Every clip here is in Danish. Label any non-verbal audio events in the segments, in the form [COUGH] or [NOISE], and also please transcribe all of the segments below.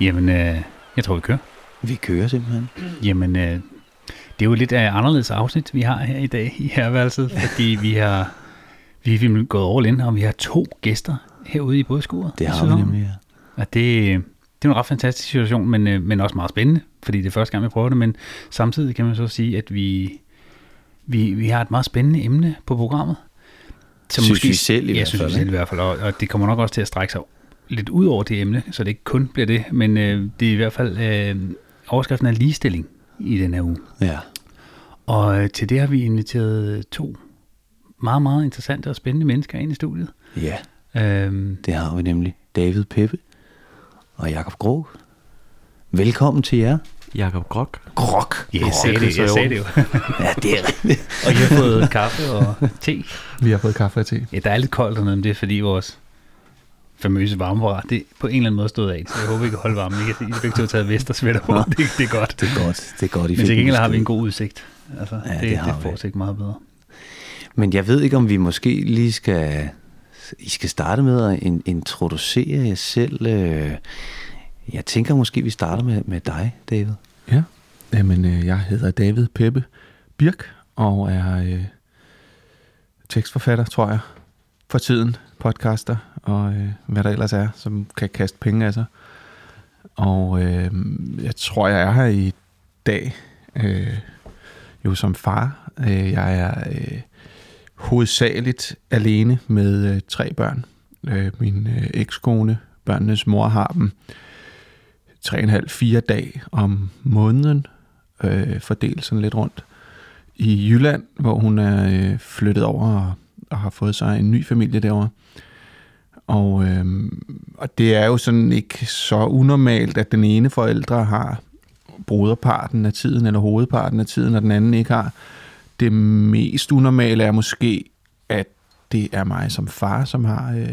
Jamen, øh, jeg tror, vi kører. Vi kører simpelthen. Jamen, øh, det er jo lidt af anderledes afsnit, vi har her i dag i herværelset, fordi vi har vi er gået all in, og vi har to gæster herude i bådskuret. Det har vi nemlig, ja. Og det, det er en ret fantastisk situation, men, øh, men også meget spændende, fordi det er første gang, vi prøver det, men samtidig kan man så sige, at vi, vi, vi har et meget spændende emne på programmet. Som synes måske, vi selv i ja, hvert fald. synes vi selv i hvert fald, og, og det kommer nok også til at strække sig lidt ud over det emne, så det ikke kun bliver det, men øh, det er i hvert fald øh, overskriften af ligestilling i den her uge. Ja. Og øh, til det har vi inviteret to meget, meget interessante og spændende mennesker ind i studiet. Ja, øhm, det har vi nemlig. David Peppe og Jakob Grog. Velkommen til jer. Jakob Grok. Grok. Ja, jeg sagde det, jeg sagde det jo. [LAUGHS] ja, det er rigtigt. og I har fået kaffe og te. Vi har fået kaffe og te. Ja, der er lidt koldt dernede, men det er fordi vores famøse varmeapparat, det på en eller anden måde stået af. Så jeg håber, vi kan holde varmen. I kan begge to taget vest og svætter på. Det, det, er godt. Det er godt. Det er godt. I men til gengæld har vi en god udsigt. Altså, ja, det, det, det får sig meget bedre. Men jeg ved ikke, om vi måske lige skal... I skal starte med at introducere jer selv. Øh, jeg tænker måske, vi starter med, med dig, David. Ja, Jamen, øh, jeg hedder David Peppe Birk, og er øh, tekstforfatter, tror jeg, for tiden, podcaster, og øh, hvad der ellers er, som kan kaste penge af sig. Og øh, jeg tror, jeg er her i dag, øh, jo som far. Øh, jeg er øh, hovedsageligt alene med øh, tre børn. Øh, min øh, ekskone, børnenes mor, har dem 3,5-4 dage om måneden, øh, fordelt sådan lidt rundt i Jylland, hvor hun er øh, flyttet over og, og har fået sig en ny familie derovre. Og, øh, og det er jo sådan ikke så unormalt, at den ene forældre har broderparten af tiden, eller hovedparten af tiden, og den anden ikke har. Det mest unormale er måske, at det er mig som far, som har, øh,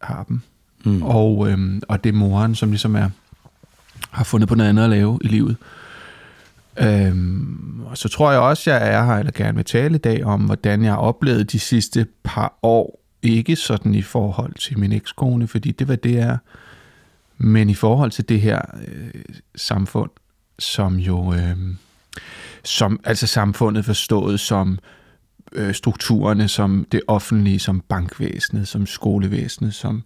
har dem. Mm. Og, øh, og det er moren, som ligesom er, har fundet på noget andet at lave i livet. Øhm, og så tror jeg også, jeg er her, eller gerne vil tale i dag om, hvordan jeg har oplevet de sidste par år, ikke sådan i forhold til min ekskone, fordi det var det er, men i forhold til det her øh, samfund, som jo, øh, som, altså samfundet forstået som øh, strukturerne, som det offentlige, som bankvæsenet, som skolevæsenet, som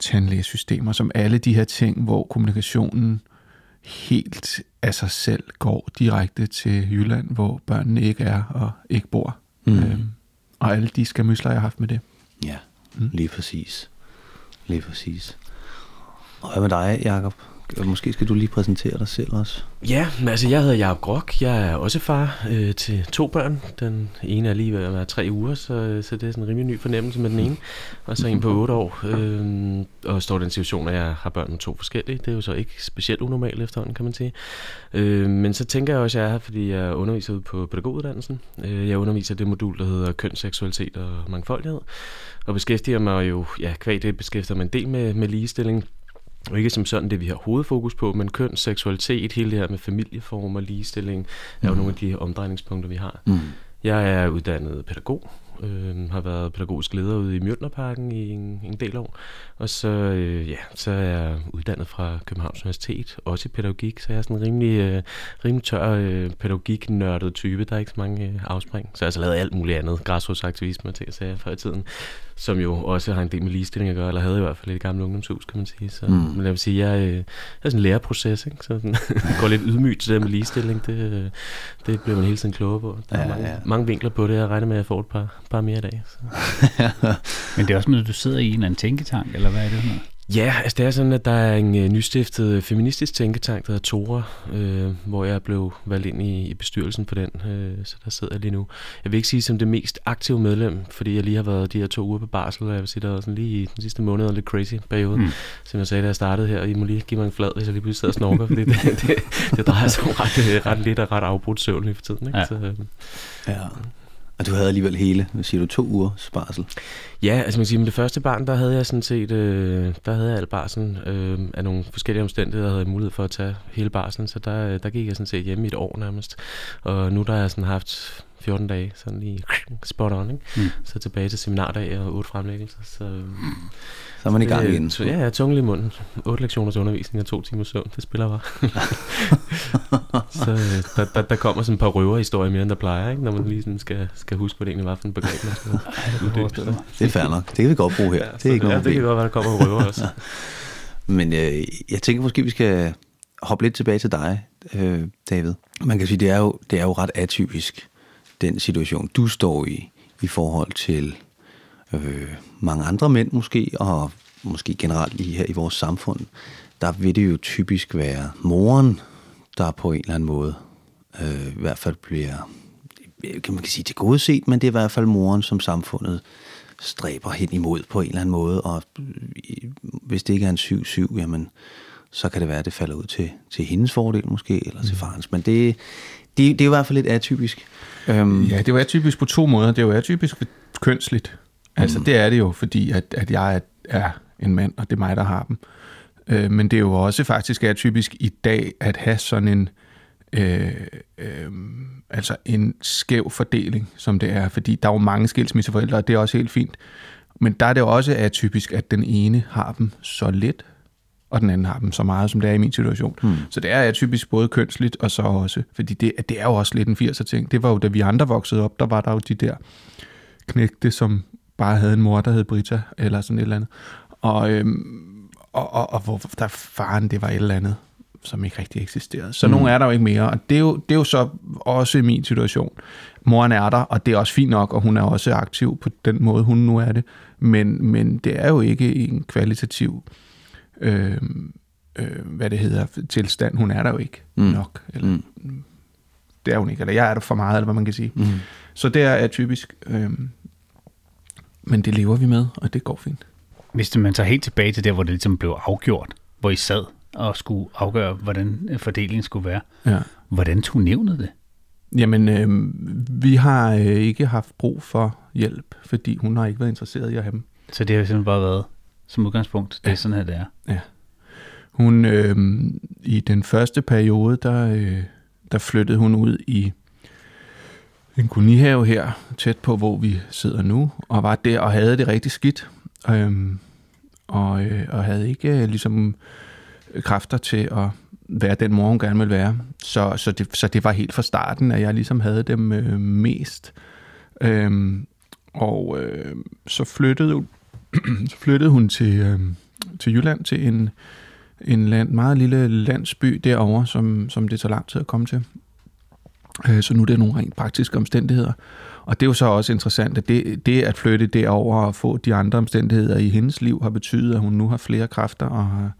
tandlægesystemer, som alle de her ting, hvor kommunikationen helt af sig selv går direkte til Jylland, hvor børnene ikke er og ikke bor. Mm. Øhm, og alle de skamysler, jeg har haft med det. Ja, mm. lige præcis. Lige præcis. Og hvad med dig, Jacob? Måske skal du lige præsentere dig selv også. Ja, men altså jeg hedder Jacob Grok. Jeg er også far øh, til to børn. Den ene er lige ved at være tre uger, så, så det er sådan en rimelig ny fornemmelse med den ene. Og så en på otte år. Øh, og står den situation, at jeg har børn med to forskellige. Det er jo så ikke specielt unormalt efterhånden, kan man sige. Øh, men så tænker jeg også, at jeg er her, fordi jeg underviser ude på pædagoguddannelsen. Øh, jeg underviser det modul, der hedder køn, seksualitet og mangfoldighed. Og beskæftiger mig jo, ja, kvæg det beskæftiger mig en del med, med ligestilling og ikke som sådan det, vi har hovedfokus på, men køn, seksualitet, hele det her med familieformer, ligestilling, mm. er jo mm. nogle af de omdrejningspunkter, vi har. Mm. Jeg er uddannet pædagog, øh, har været pædagogisk leder ude i Mjølnerparken i en, en del år, og så, øh, ja, så er jeg uddannet fra Københavns Universitet, også i pædagogik, så jeg er sådan en rimelig, øh, rimelig tør øh, pædagogik-nørdet type, der er ikke så mange øh, afspring. Så jeg har altså lavet alt muligt andet, græsrodsaktivisme til at sige før i tiden, som jo også har en del med ligestilling at gøre, eller havde i hvert fald et gammelt ungdomshus, kan man sige. Så, mm. Men jeg vil sige, jeg, øh, jeg er sådan en læreproces, ikke? så [LAUGHS] den, går lidt ydmygt til det med ligestilling, det, øh, det bliver man hele tiden klogere på. Der ja, er mange, ja. mange vinkler på det, jeg regner med, at jeg får et par, par mere i dag. Så. [LAUGHS] Men det er også, når du sidder i en eller anden tænketank, eller hvad er det? Sådan Ja, altså det er sådan, at der er en uh, nystiftet feministisk tænketank, der hedder Tora, øh, hvor jeg blev valgt ind i, i bestyrelsen for den, øh, så der sidder jeg lige nu. Jeg vil ikke sige som det mest aktive medlem, fordi jeg lige har været de her to uger på barsel, og jeg vil sige, der er sådan lige i den sidste måned en lidt crazy periode, mm. som jeg sagde, da jeg startede her. I må lige give mig en flad, hvis jeg lige pludselig sidder og snorker, fordi det, det, det drejer sig om ret, ret lidt og ret afbrudt søvn lige for tiden. Ikke? Ja. Så, øh, ja. Og du havde alligevel hele, hvad siger du, to uger sparsel? Ja, altså man kan sige, med det første barn, der havde jeg sådan set, øh, der havde jeg al barsen øh, af nogle forskellige omstændigheder, der havde jeg mulighed for at tage hele barsen, så der, øh, der gik jeg sådan set hjemme i et år nærmest. Og nu der har jeg sådan haft 14 dage, sådan lige spot on, ikke? Mm. Så tilbage til seminardag og otte fremlæggelser, så... øhm, Så er man i gang det- igen. så- Ja, ja, tungle i munden. Otte lektioners undervisning og to timers søvn, det spiller bare. [LAUGHS] så øh, der, der, der kommer sådan et par røverhistorier mere, end der plejer, ikke? Når man lige sådan skal, skal huske, hvad det egentlig var for en begreb, man skal. Så, Det er fair nok. Det kan vi godt bruge her. ja, det er ikke så, noget ja, det kan godt være, der kommer røver også. [LAUGHS] Men øh, jeg tænker måske, vi skal hoppe lidt tilbage til dig, øh, David. Man kan sige, det er, jo, det er jo ret atypisk, den situation, du står i, i forhold til øh, mange andre mænd måske, og måske generelt lige her i vores samfund. Der vil det jo typisk være moren, der på en eller anden måde øh, i hvert fald bliver, kan man kan sige, til gode set, men det er i hvert fald moren, som samfundet stræber hen imod på en eller anden måde, og hvis det ikke er en 7-7, jamen, så kan det være, at det falder ud til, til hendes fordel måske, eller til farens. Men det, det, det er i hvert fald lidt atypisk. Øhm, Ja, det er jo atypisk på to måder. Det er jo atypisk kønsligt. Altså, det er det jo, fordi at, at jeg er, er en mand, og det er mig, der har dem. Øh, men det er jo også faktisk atypisk i dag at have sådan en øh, øh, altså en skæv fordeling, som det er. Fordi der er jo mange skilsmisseforældre, og det er også helt fint. Men der er det også atypisk, at den ene har dem så lidt, og den anden har dem så meget, som det er i min situation. Mm. Så det er atypisk både kønsligt og så også, fordi det, det er jo også lidt en 80'er ting. Det var jo, da vi andre voksede op, der var der jo de der knægte, som bare havde en mor, der hed Brita, eller sådan et eller andet. Og, øhm, og, og, og hvor der faren, det var et eller andet, som ikke rigtig eksisterede. Så mm. nogle er der jo ikke mere, og det er, jo, det er jo så også i min situation. Moren er der, og det er også fint nok, og hun er også aktiv på den måde, hun nu er det. Men, men det er jo ikke en kvalitativ øh, øh, hvad det hedder, tilstand. Hun er der jo ikke mm. nok. Eller, mm. Det er hun ikke, eller jeg er der for meget, eller hvad man kan sige. Mm. Så det er atypisk. Øh, men det lever vi med, og det går fint. Hvis man tager helt tilbage til der, hvor det ligesom blev afgjort, hvor I sad og skulle afgøre, hvordan øh, fordelingen skulle være, Ja. hvordan tog nævnet det? Jamen, øh, vi har øh, ikke haft brug for hjælp, fordi hun har ikke været interesseret i at have dem. Så det har simpelthen bare været som udgangspunkt, det er sådan her, det er. Ja. Hun, øh, i den første periode, der, øh, der flyttede hun ud i en kolonihave her, tæt på, hvor vi sidder nu, og var der og havde det rigtig skidt. Øh, og, øh, og havde ikke øh, ligesom kræfter til at være den mor, hun gerne ville være. Så, så, det, så det var helt fra starten, at jeg ligesom havde dem øh, mest. Øhm, og øh, så, flyttede, [CLEARS THROAT] så flyttede hun til, øh, til Jylland, til en, en land, meget lille landsby derovre, som, som det tager lang tid at komme til. Øh, så nu er det nogle rent praktiske omstændigheder. Og det er jo så også interessant, at det, det at flytte derover og få de andre omstændigheder i hendes liv har betydet, at hun nu har flere kræfter og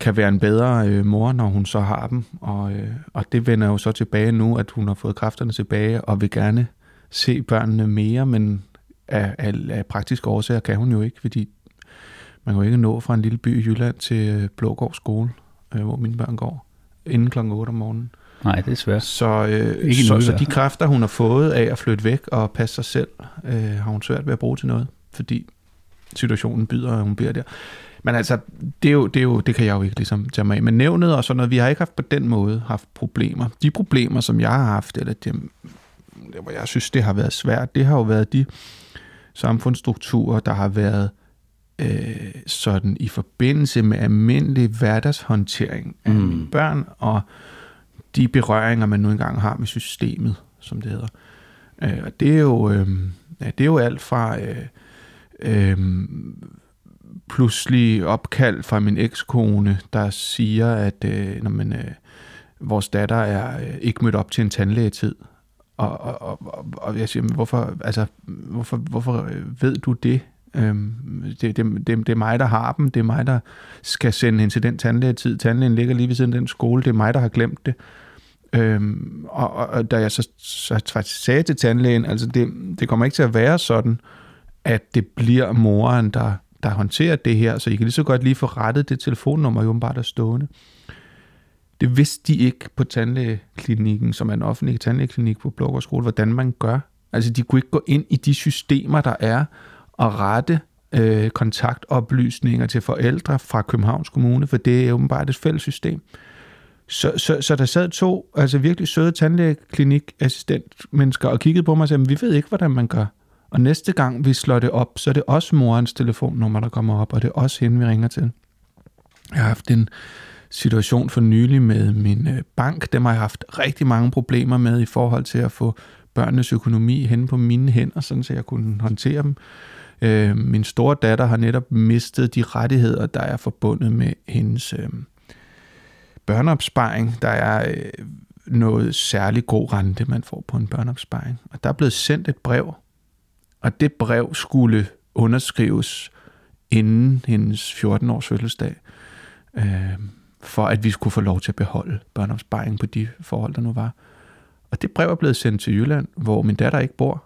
kan være en bedre øh, mor, når hun så har dem. Og, øh, og det vender jo så tilbage nu, at hun har fået kræfterne tilbage og vil gerne se børnene mere, men af, af, af praktiske årsager kan hun jo ikke, fordi man kan jo ikke nå fra en lille by i Jylland til øh, Blågård skole, øh, hvor mine børn går, inden kl. 8 om morgenen. Nej, det er svært. Så, øh, Ikke så, så de kræfter, hun har fået af at flytte væk og passe sig selv, øh, har hun svært ved at bruge til noget, fordi situationen byder, at hun bliver der. Men altså, det, er jo, det, er jo, det kan jeg jo ikke ligesom tage mig af. Men nævnet og sådan noget, vi har ikke haft på den måde haft problemer. De problemer, som jeg har haft, eller dem, hvor jeg synes, det har været svært, det har jo været de samfundsstrukturer, der har været øh, sådan i forbindelse med almindelig hverdagshåndtering af mm. mine børn, og de berøringer, man nu engang har med systemet, som det hedder. Øh, og det er jo, øh, ja, det er jo alt fra øh, øh, pludselig opkald fra min ekskone, der siger, at øh, når man, øh, vores datter er øh, ikke mødt op til en tandlægetid. Og, og, og, og, jeg siger, hvorfor, altså, hvorfor, hvorfor øh, ved du det? Øhm, det, det, det, det er mig, der har dem. Det er mig, der skal sende hende til den tandlægetid. Tandlægen ligger lige ved siden af den skole. Det er mig, der har glemt det. Øhm, og, og, og da jeg så, så faktisk sagde til tandlægen, altså det, det kommer ikke til at være sådan, at det bliver moren, der, der håndterer det her, så I kan lige så godt lige få rettet det telefonnummer, jo bare der stående. Det vidste de ikke på tandlægeklinikken, som er en offentlig tandlægeklinik på Blågårdsskole, hvordan man gør. Altså de kunne ikke gå ind i de systemer, der er, og rette øh, kontaktoplysninger til forældre fra Københavns Kommune, for det er åbenbart et fælles system. Så, så, så der sad to altså virkelig søde tandlægeklinikassistent-mennesker og kiggede på mig og sagde, vi ved ikke, hvordan man gør. Og næste gang vi slår det op, så er det også morens telefonnummer, der kommer op, og det er også hende, vi ringer til. Jeg har haft en situation for nylig med min øh, bank. Dem har jeg haft rigtig mange problemer med i forhold til at få børnenes økonomi hen på mine hænder, sådan så jeg kunne håndtere dem. Øh, min store datter har netop mistet de rettigheder, der er forbundet med hendes øh, børneopsparing. Der er øh, noget særlig god rente, man får på en børneopsparing. Og der er blevet sendt et brev, og det brev skulle underskrives inden hendes 14-års fødselsdag, øh, for at vi skulle få lov til at beholde børneopsparingen på de forhold, der nu var. Og det brev er blevet sendt til Jylland, hvor min datter ikke bor.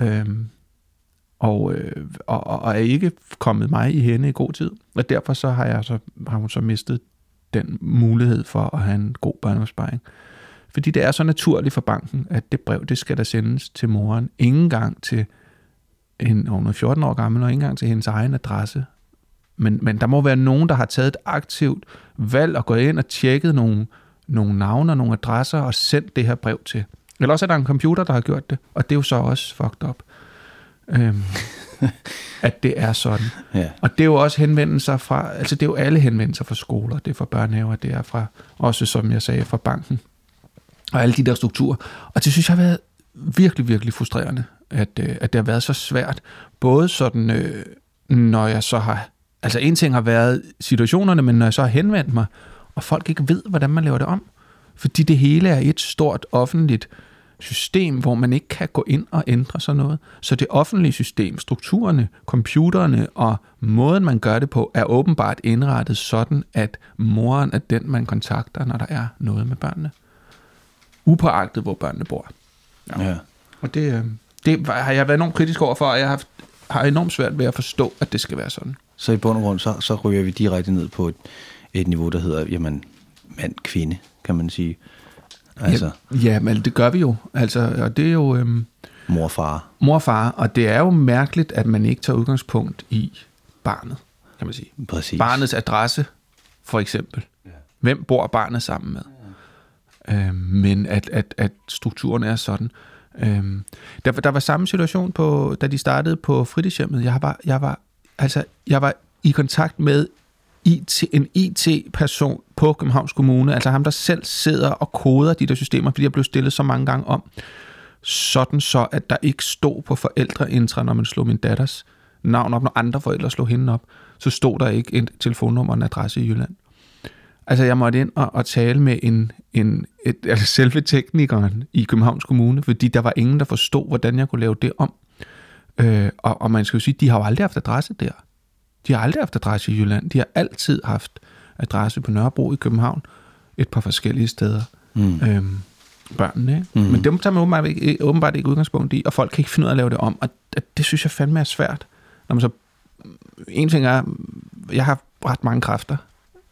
øhm, og, øh, og, og er ikke kommet mig i hende i god tid. Og derfor så har, jeg så, har hun så mistet den mulighed for at have en god børneopsparing. Fordi det er så naturligt for banken, at det brev, det skal der sendes til moren. Ingen gang til en, hun er 14 år gammel, og ikke engang til hendes egen adresse. Men, men der må være nogen, der har taget et aktivt valg og gået ind og tjekket nogle, nogle navne og nogle adresser og sendt det her brev til. Eller også er der en computer, der har gjort det, og det er jo så også fucked up. Øhm, [LAUGHS] at det er sådan. Ja. Og det er jo også henvendelser fra, altså det er jo alle henvendelser fra skoler, det er fra børnehaver, det er fra, også som jeg sagde, fra banken, og alle de der strukturer. Og det synes jeg har været virkelig, virkelig frustrerende, at, øh, at det har været så svært, både sådan, øh, når jeg så har, altså en ting har været situationerne, men når jeg så har henvendt mig, og folk ikke ved, hvordan man laver det om, fordi det hele er et stort offentligt system, hvor man ikke kan gå ind og ændre sådan noget. Så det offentlige system, strukturerne, computerne og måden, man gør det på, er åbenbart indrettet sådan, at moren er den, man kontakter, når der er noget med børnene. Upåagtet, hvor børnene bor. ja. Og det, øh, det har jeg været enormt kritisk over for, og jeg har, haft, har enormt svært ved at forstå, at det skal være sådan. Så i bund og grund, så, så ryger vi direkte ned på et, et niveau, der hedder, jamen, mand-kvinde, kan man sige. Altså, Ja, ja, men det gør vi jo. Altså, og det er jo øhm, mor-far. mor og far, og det er jo mærkeligt, at man ikke tager udgangspunkt i barnet, kan man sige. Præcis. Barnets adresse, for eksempel. Ja. Hvem bor barnet sammen med? Ja. Øhm, men at, at, at strukturen er sådan. Øhm, der, der var samme situation, på, da de startede på fritidshjemmet. Jeg var, jeg var, altså, jeg var i kontakt med IT, en IT-person på Københavns Kommune, altså ham, der selv sidder og koder de der systemer, fordi jeg blev stillet så mange gange om, sådan så, at der ikke stod på forældreintra, når man slog min datters navn op, når andre forældre slog hende op, så stod der ikke et telefonnummer og en adresse i Jylland. Altså, jeg måtte ind og, og tale med en, en et, altså selve teknikeren i Københavns Kommune, fordi der var ingen, der forstod, hvordan jeg kunne lave det om. Øh, og, og man skal jo sige, de har jo aldrig haft adresse der. De har aldrig haft adresse i Jylland. De har altid haft adresse på Nørrebro i København, et par forskellige steder. Mm. Øhm, børnene, ikke? Mm. Men dem tager man åbenbart ikke, åbenbart ikke udgangspunkt i, og folk kan ikke finde ud af at lave det om, og det, det synes jeg fandme er svært. Når man så, en ting er, jeg har ret mange kræfter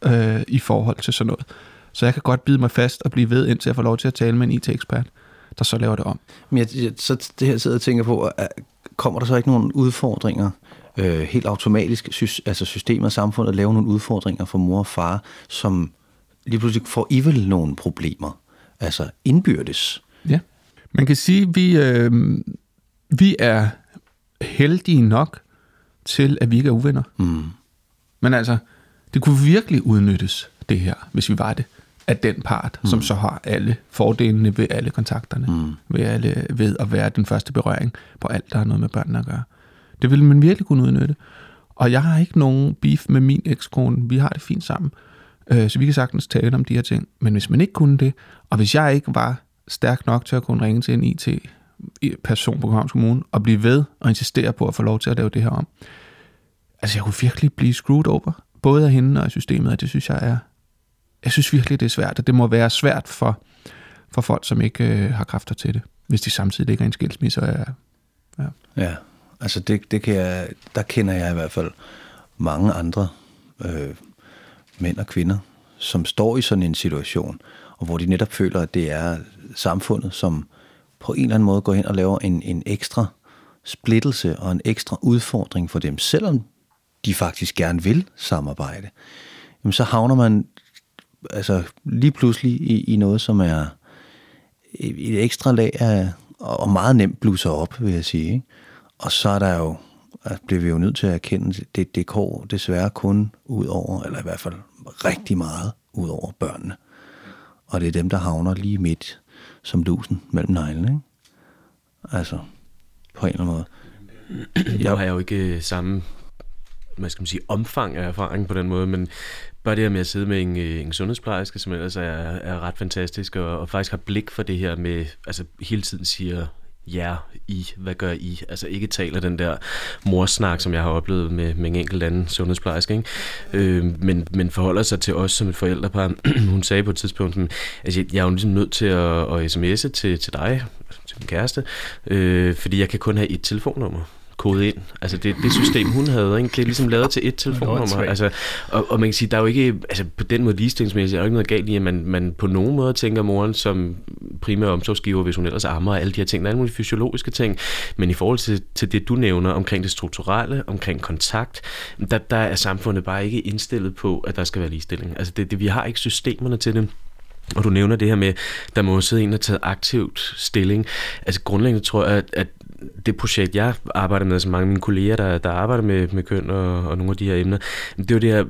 øh, i forhold til sådan noget, så jeg kan godt bide mig fast og blive ved, indtil jeg får lov til at tale med en IT-ekspert, der så laver det om. Men jeg, jeg, så det her sidder jeg og tænker på, at kommer der så ikke nogle udfordringer øh, helt automatisk, sy, altså systemet og samfundet laver nogle udfordringer for mor og far, som lige pludselig får I vel nogle problemer, altså indbyrdes. Ja. Man kan sige, at vi, øh, vi er heldige nok til, at vi ikke er uvenner. Mm. Men altså, det kunne virkelig udnyttes, det her, hvis vi var det, af den part, mm. som så har alle fordelene ved alle kontakterne, mm. ved, alle, ved at være den første berøring på alt, der har noget med børnene at gøre. Det ville man virkelig kunne udnytte. Og jeg har ikke nogen beef med min ekskone. Vi har det fint sammen. Øh, så vi kan sagtens tale om de her ting. Men hvis man ikke kunne det, og hvis jeg ikke var stærk nok til at kunne ringe til en IT-person på Københavns Kommune og blive ved og insistere på at få lov til at lave det her om, altså jeg kunne virkelig blive screwed over. Både af hende og af systemet, og det synes jeg er... Jeg synes virkelig, det er svært, og det må være svært for, for folk, som ikke øh, har kræfter til det, hvis de samtidig ligger i en skilsmisse. Og er, ja. Ja, altså det, det kan jeg, der kender jeg i hvert fald mange andre øh, mænd og kvinder, som står i sådan en situation, og hvor de netop føler, at det er samfundet, som på en eller anden måde går hen og laver en, en ekstra splittelse og en ekstra udfordring for dem, selvom de faktisk gerne vil samarbejde, jamen så havner man altså lige pludselig i, i noget, som er et ekstra lag af, og meget nemt blusser op, vil jeg sige. Ikke? Og så er der jo, at bliver vi jo nødt til at erkende, det, det går desværre kun ud over, eller i hvert fald rigtig meget ud over børnene. Og det er dem, der havner lige midt som lusen mellem neglene. Ikke? Altså, på en eller anden måde. Jeg har jo ikke øh, samme hvad skal man sige, omfang af erfaring på den måde, men bare det her med at sidde med en, øh, en sundhedsplejerske, som ellers er, er ret fantastisk, og, og faktisk har blik for det her med, altså hele tiden siger, ja, I, hvad gør I? Altså ikke taler den der morsnak, som jeg har oplevet med, med en enkelt anden sundhedsplejerske, ikke? Øh, men, men forholder sig til os som et forældrepar. [CLEARS THROAT] Hun sagde på et tidspunkt, altså jeg er jo ligesom nødt til at, at sms'e til, til dig, altså, til min kæreste, øh, fordi jeg kan kun have et telefonnummer kodet ind. Altså det, det system, hun havde, ikke? det er ligesom lavet til et telefonnummer. Altså, og, og man kan sige, der er jo ikke, altså på den måde ligestillingsmæssigt, er der ikke noget galt i, at man, man på nogen måde tænker moren som primær omsorgsgiver, hvis hun ellers ammer og alle de her ting. Der er alle mulige fysiologiske ting. Men i forhold til, til det, du nævner omkring det strukturelle, omkring kontakt, der, der er samfundet bare ikke indstillet på, at der skal være ligestilling. Altså det, det, vi har ikke systemerne til det. Og du nævner det her med, der må sidde en, og tage aktivt stilling. Altså grundlæggende tror jeg, at, at det projekt, jeg arbejder med, som mange af mine kolleger, der, der arbejder med, med køn og, og nogle af de her emner, det er jo det her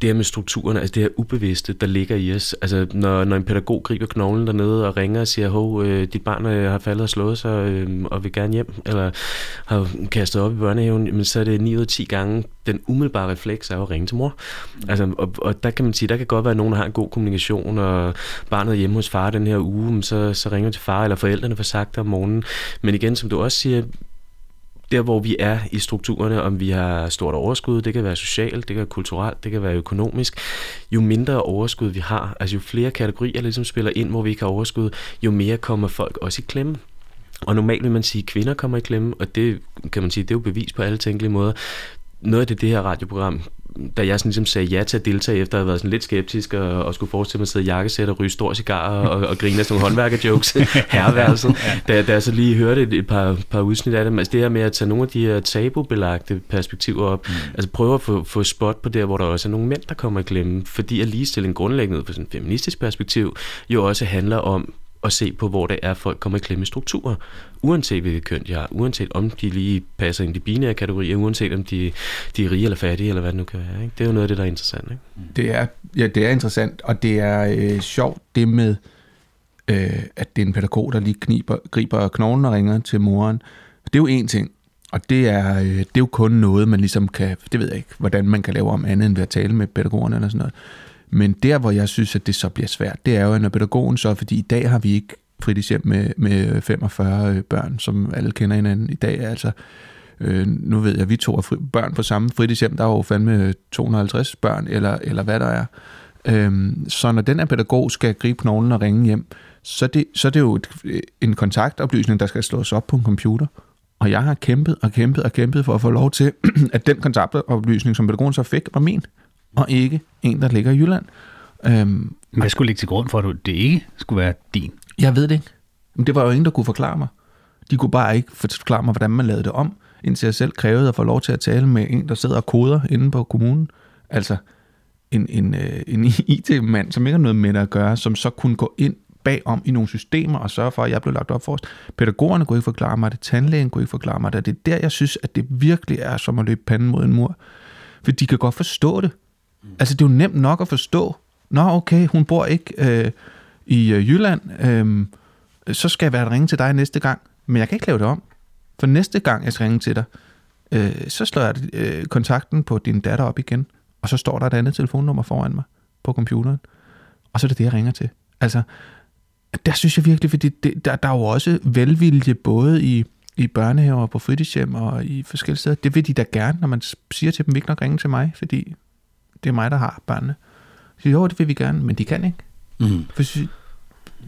det her med strukturerne, altså det her ubevidste, der ligger i os. Altså når, når en pædagog griber knoglen dernede og ringer og siger, hov, øh, dit barn øh, har faldet og slået sig øh, og vil gerne hjem, eller har kastet op i børnehaven, men så er det 9 ud af 10 gange, den umiddelbare refleks er at ringe til mor. Altså, og, og der kan man sige, der kan godt være, at nogen der har en god kommunikation, og barnet er hjemme hos far den her uge, så, så ringer til far, eller forældrene får sagt om morgenen. Men igen, som du også siger, der, hvor vi er i strukturerne, om vi har stort overskud, det kan være socialt, det kan være kulturelt, det kan være økonomisk, jo mindre overskud vi har, altså jo flere kategorier ligesom spiller ind, hvor vi ikke har overskud, jo mere kommer folk også i klemme. Og normalt vil man sige, at kvinder kommer i klemme, og det kan man sige, det er jo bevis på alle tænkelige måder. Noget af det, det her radioprogram da jeg sådan ligesom sagde ja til at deltage, efter at have været sådan lidt skeptisk og, og skulle forestille mig at sidde i jakkesæt og ryge stor cigar og, og grine af sådan nogle håndværkerjokes [LAUGHS] herværelset, da, da jeg så lige hørte et, et par, par udsnit af dem. Altså det her med at tage nogle af de her tabubelagte perspektiver op, mm. altså prøve at få, få spot på der, hvor der også er nogle mænd, der kommer i klemme, fordi at ligestilling grundlæggende fra sådan et feministisk perspektiv jo også handler om at se på, hvor det er, folk kommer i klemme i strukturer. Uanset hvilket køn de har, uanset om de lige passer ind i de binære kategorier, uanset om de, de er rige eller fattige, eller hvad det nu kan være. Ikke? Det er jo noget af det, der er interessant. Ikke? Det er, ja, det er interessant, og det er øh, sjovt det med, øh, at det er en pædagog, der lige kniber, griber knoglen og ringer til moren. Det er jo en ting, og det er, øh, det er jo kun noget, man ligesom kan, det ved jeg ikke, hvordan man kan lave om andet end ved at tale med pædagogerne eller sådan noget. Men der, hvor jeg synes, at det så bliver svært, det er jo, når pædagogen så, fordi i dag har vi ikke fritidshjem med, med 45 øh, børn, som alle kender hinanden. I dag altså, øh, nu ved jeg, at vi to er fri, børn på samme fritidshjem, der er jo fandme øh, 250 børn, eller, eller hvad der er. Øhm, så når den her pædagog skal gribe knoglen og ringe hjem, så, det, så det er det jo et, øh, en kontaktoplysning, der skal slås op på en computer. Og jeg har kæmpet og kæmpet og kæmpet for at få lov til, [CLEARS THROAT] at den kontaktoplysning, som pædagogen så fik, var min og ikke en, der ligger i Jylland. Øhm, Hvad skulle ligge til grund for, at det ikke skulle være din? Jeg ved det ikke. Men det var jo ingen, der kunne forklare mig. De kunne bare ikke forklare mig, hvordan man lavede det om, indtil jeg selv krævede at få lov til at tale med en, der sidder og koder inde på kommunen. Altså en, en, øh, en [LAUGHS] IT-mand, som ikke har noget med det at gøre, som så kunne gå ind bagom i nogle systemer og sørge for, at jeg blev lagt op for os. Pædagogerne kunne ikke forklare mig det, tandlægen kunne ikke forklare mig det. Det er der, jeg synes, at det virkelig er som at løbe panden mod en mur. For de kan godt forstå det. Mm. Altså, det er jo nemt nok at forstå. Nå, okay, hun bor ikke øh, i øh, Jylland. Øh, så skal jeg være ringe til dig næste gang. Men jeg kan ikke lave det om. For næste gang, jeg skal ringe til dig, øh, så slår jeg øh, kontakten på din datter op igen. Og så står der et andet telefonnummer foran mig på computeren. Og så er det det, jeg ringer til. Altså, der synes jeg virkelig, fordi det, der, der er jo også velvilje både i, i børnehaver, på fritidshjem og i forskellige steder. Det vil de da gerne, når man siger til dem, vi ikke nok ringe til mig, fordi det er mig, der har børnene. Så jo, det vil vi gerne, men de kan ikke. Mm. For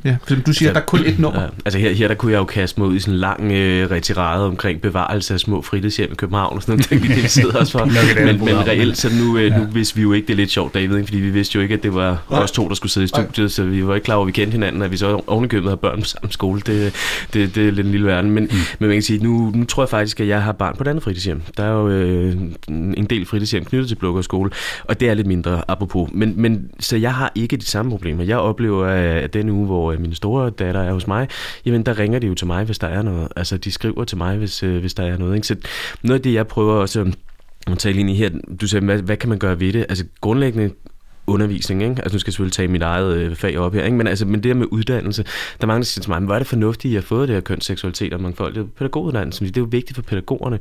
Ja, for du siger, Altså, der er kun et nummer. Ja, altså her, her der kunne jeg jo kaste mig ud i sådan en lang øh, retirade omkring bevarelse af små fritidshjem i København og sådan noget, det sidder også for. Men, men reelt, så nu, øh, nu vidste vi jo ikke, det er lidt sjovt, David, ikke? fordi vi vidste jo ikke, at det var Nej. os to, der skulle sidde i studiet, så vi var ikke klar over, at vi kendte hinanden, at vi så ovenikøbet har børn på samme skole, det, det, det er lidt en lille verden. Men, mm. men man kan sige, nu, nu tror jeg faktisk, at jeg har barn på et andet fritidshjem. Der er jo øh, en del fritidshjem knyttet til Blågård skole, og det er lidt mindre apropos. Men, men så jeg har ikke de samme problemer. Jeg oplever, at den uge, hvor øh, min store datter er hos mig, jamen der ringer de jo til mig, hvis der er noget. Altså de skriver til mig, hvis, øh, hvis der er noget. Ikke? Så noget af det, jeg prøver også at tale ind i her, du sagde, hvad, hvad kan man gøre ved det? Altså grundlæggende undervisning, ikke? Altså nu skal jeg selvfølgelig tage mit eget øh, fag op her, ikke? Men, altså, men det her med uddannelse, der er mange, der siger til mig, men hvor er det fornuftigt, at I har fået det her kønsseksualitet og mangfoldighed på pædagoguddannelsen, det er jo vigtigt for pædagogerne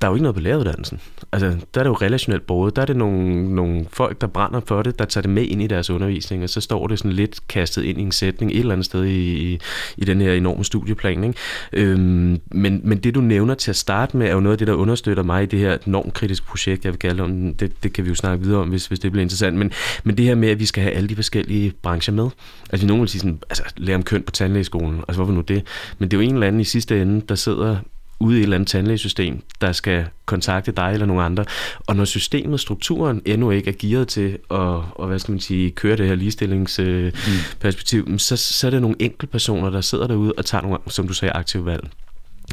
der er jo ikke noget på læreruddannelsen. Altså, der er det jo relationelt både. Der er det nogle, nogle folk, der brænder for det, der tager det med ind i deres undervisning, og så står det sådan lidt kastet ind i en sætning et eller andet sted i, i, i den her enorme studieplan. Ikke? Øhm, men, men det, du nævner til at starte med, er jo noget af det, der understøtter mig i det her enormt kritiske projekt, jeg vil kalde om. Det, det kan vi jo snakke videre om, hvis, hvis det bliver interessant. Men, men det her med, at vi skal have alle de forskellige brancher med. Altså, nogen vil sige sådan, altså, lære om køn på tandlægeskolen. Altså, hvorfor nu det? Men det er jo en eller anden i sidste ende, der sidder ude i et eller andet tandlægesystem, der skal kontakte dig eller nogen andre. Og når systemet, strukturen endnu ikke er gearet til at, og hvad skal man sige, køre det her ligestillingsperspektiv, mm. så, så er det nogle enkeltpersoner, der sidder derude og tager nogle, som du sagde, aktive valg.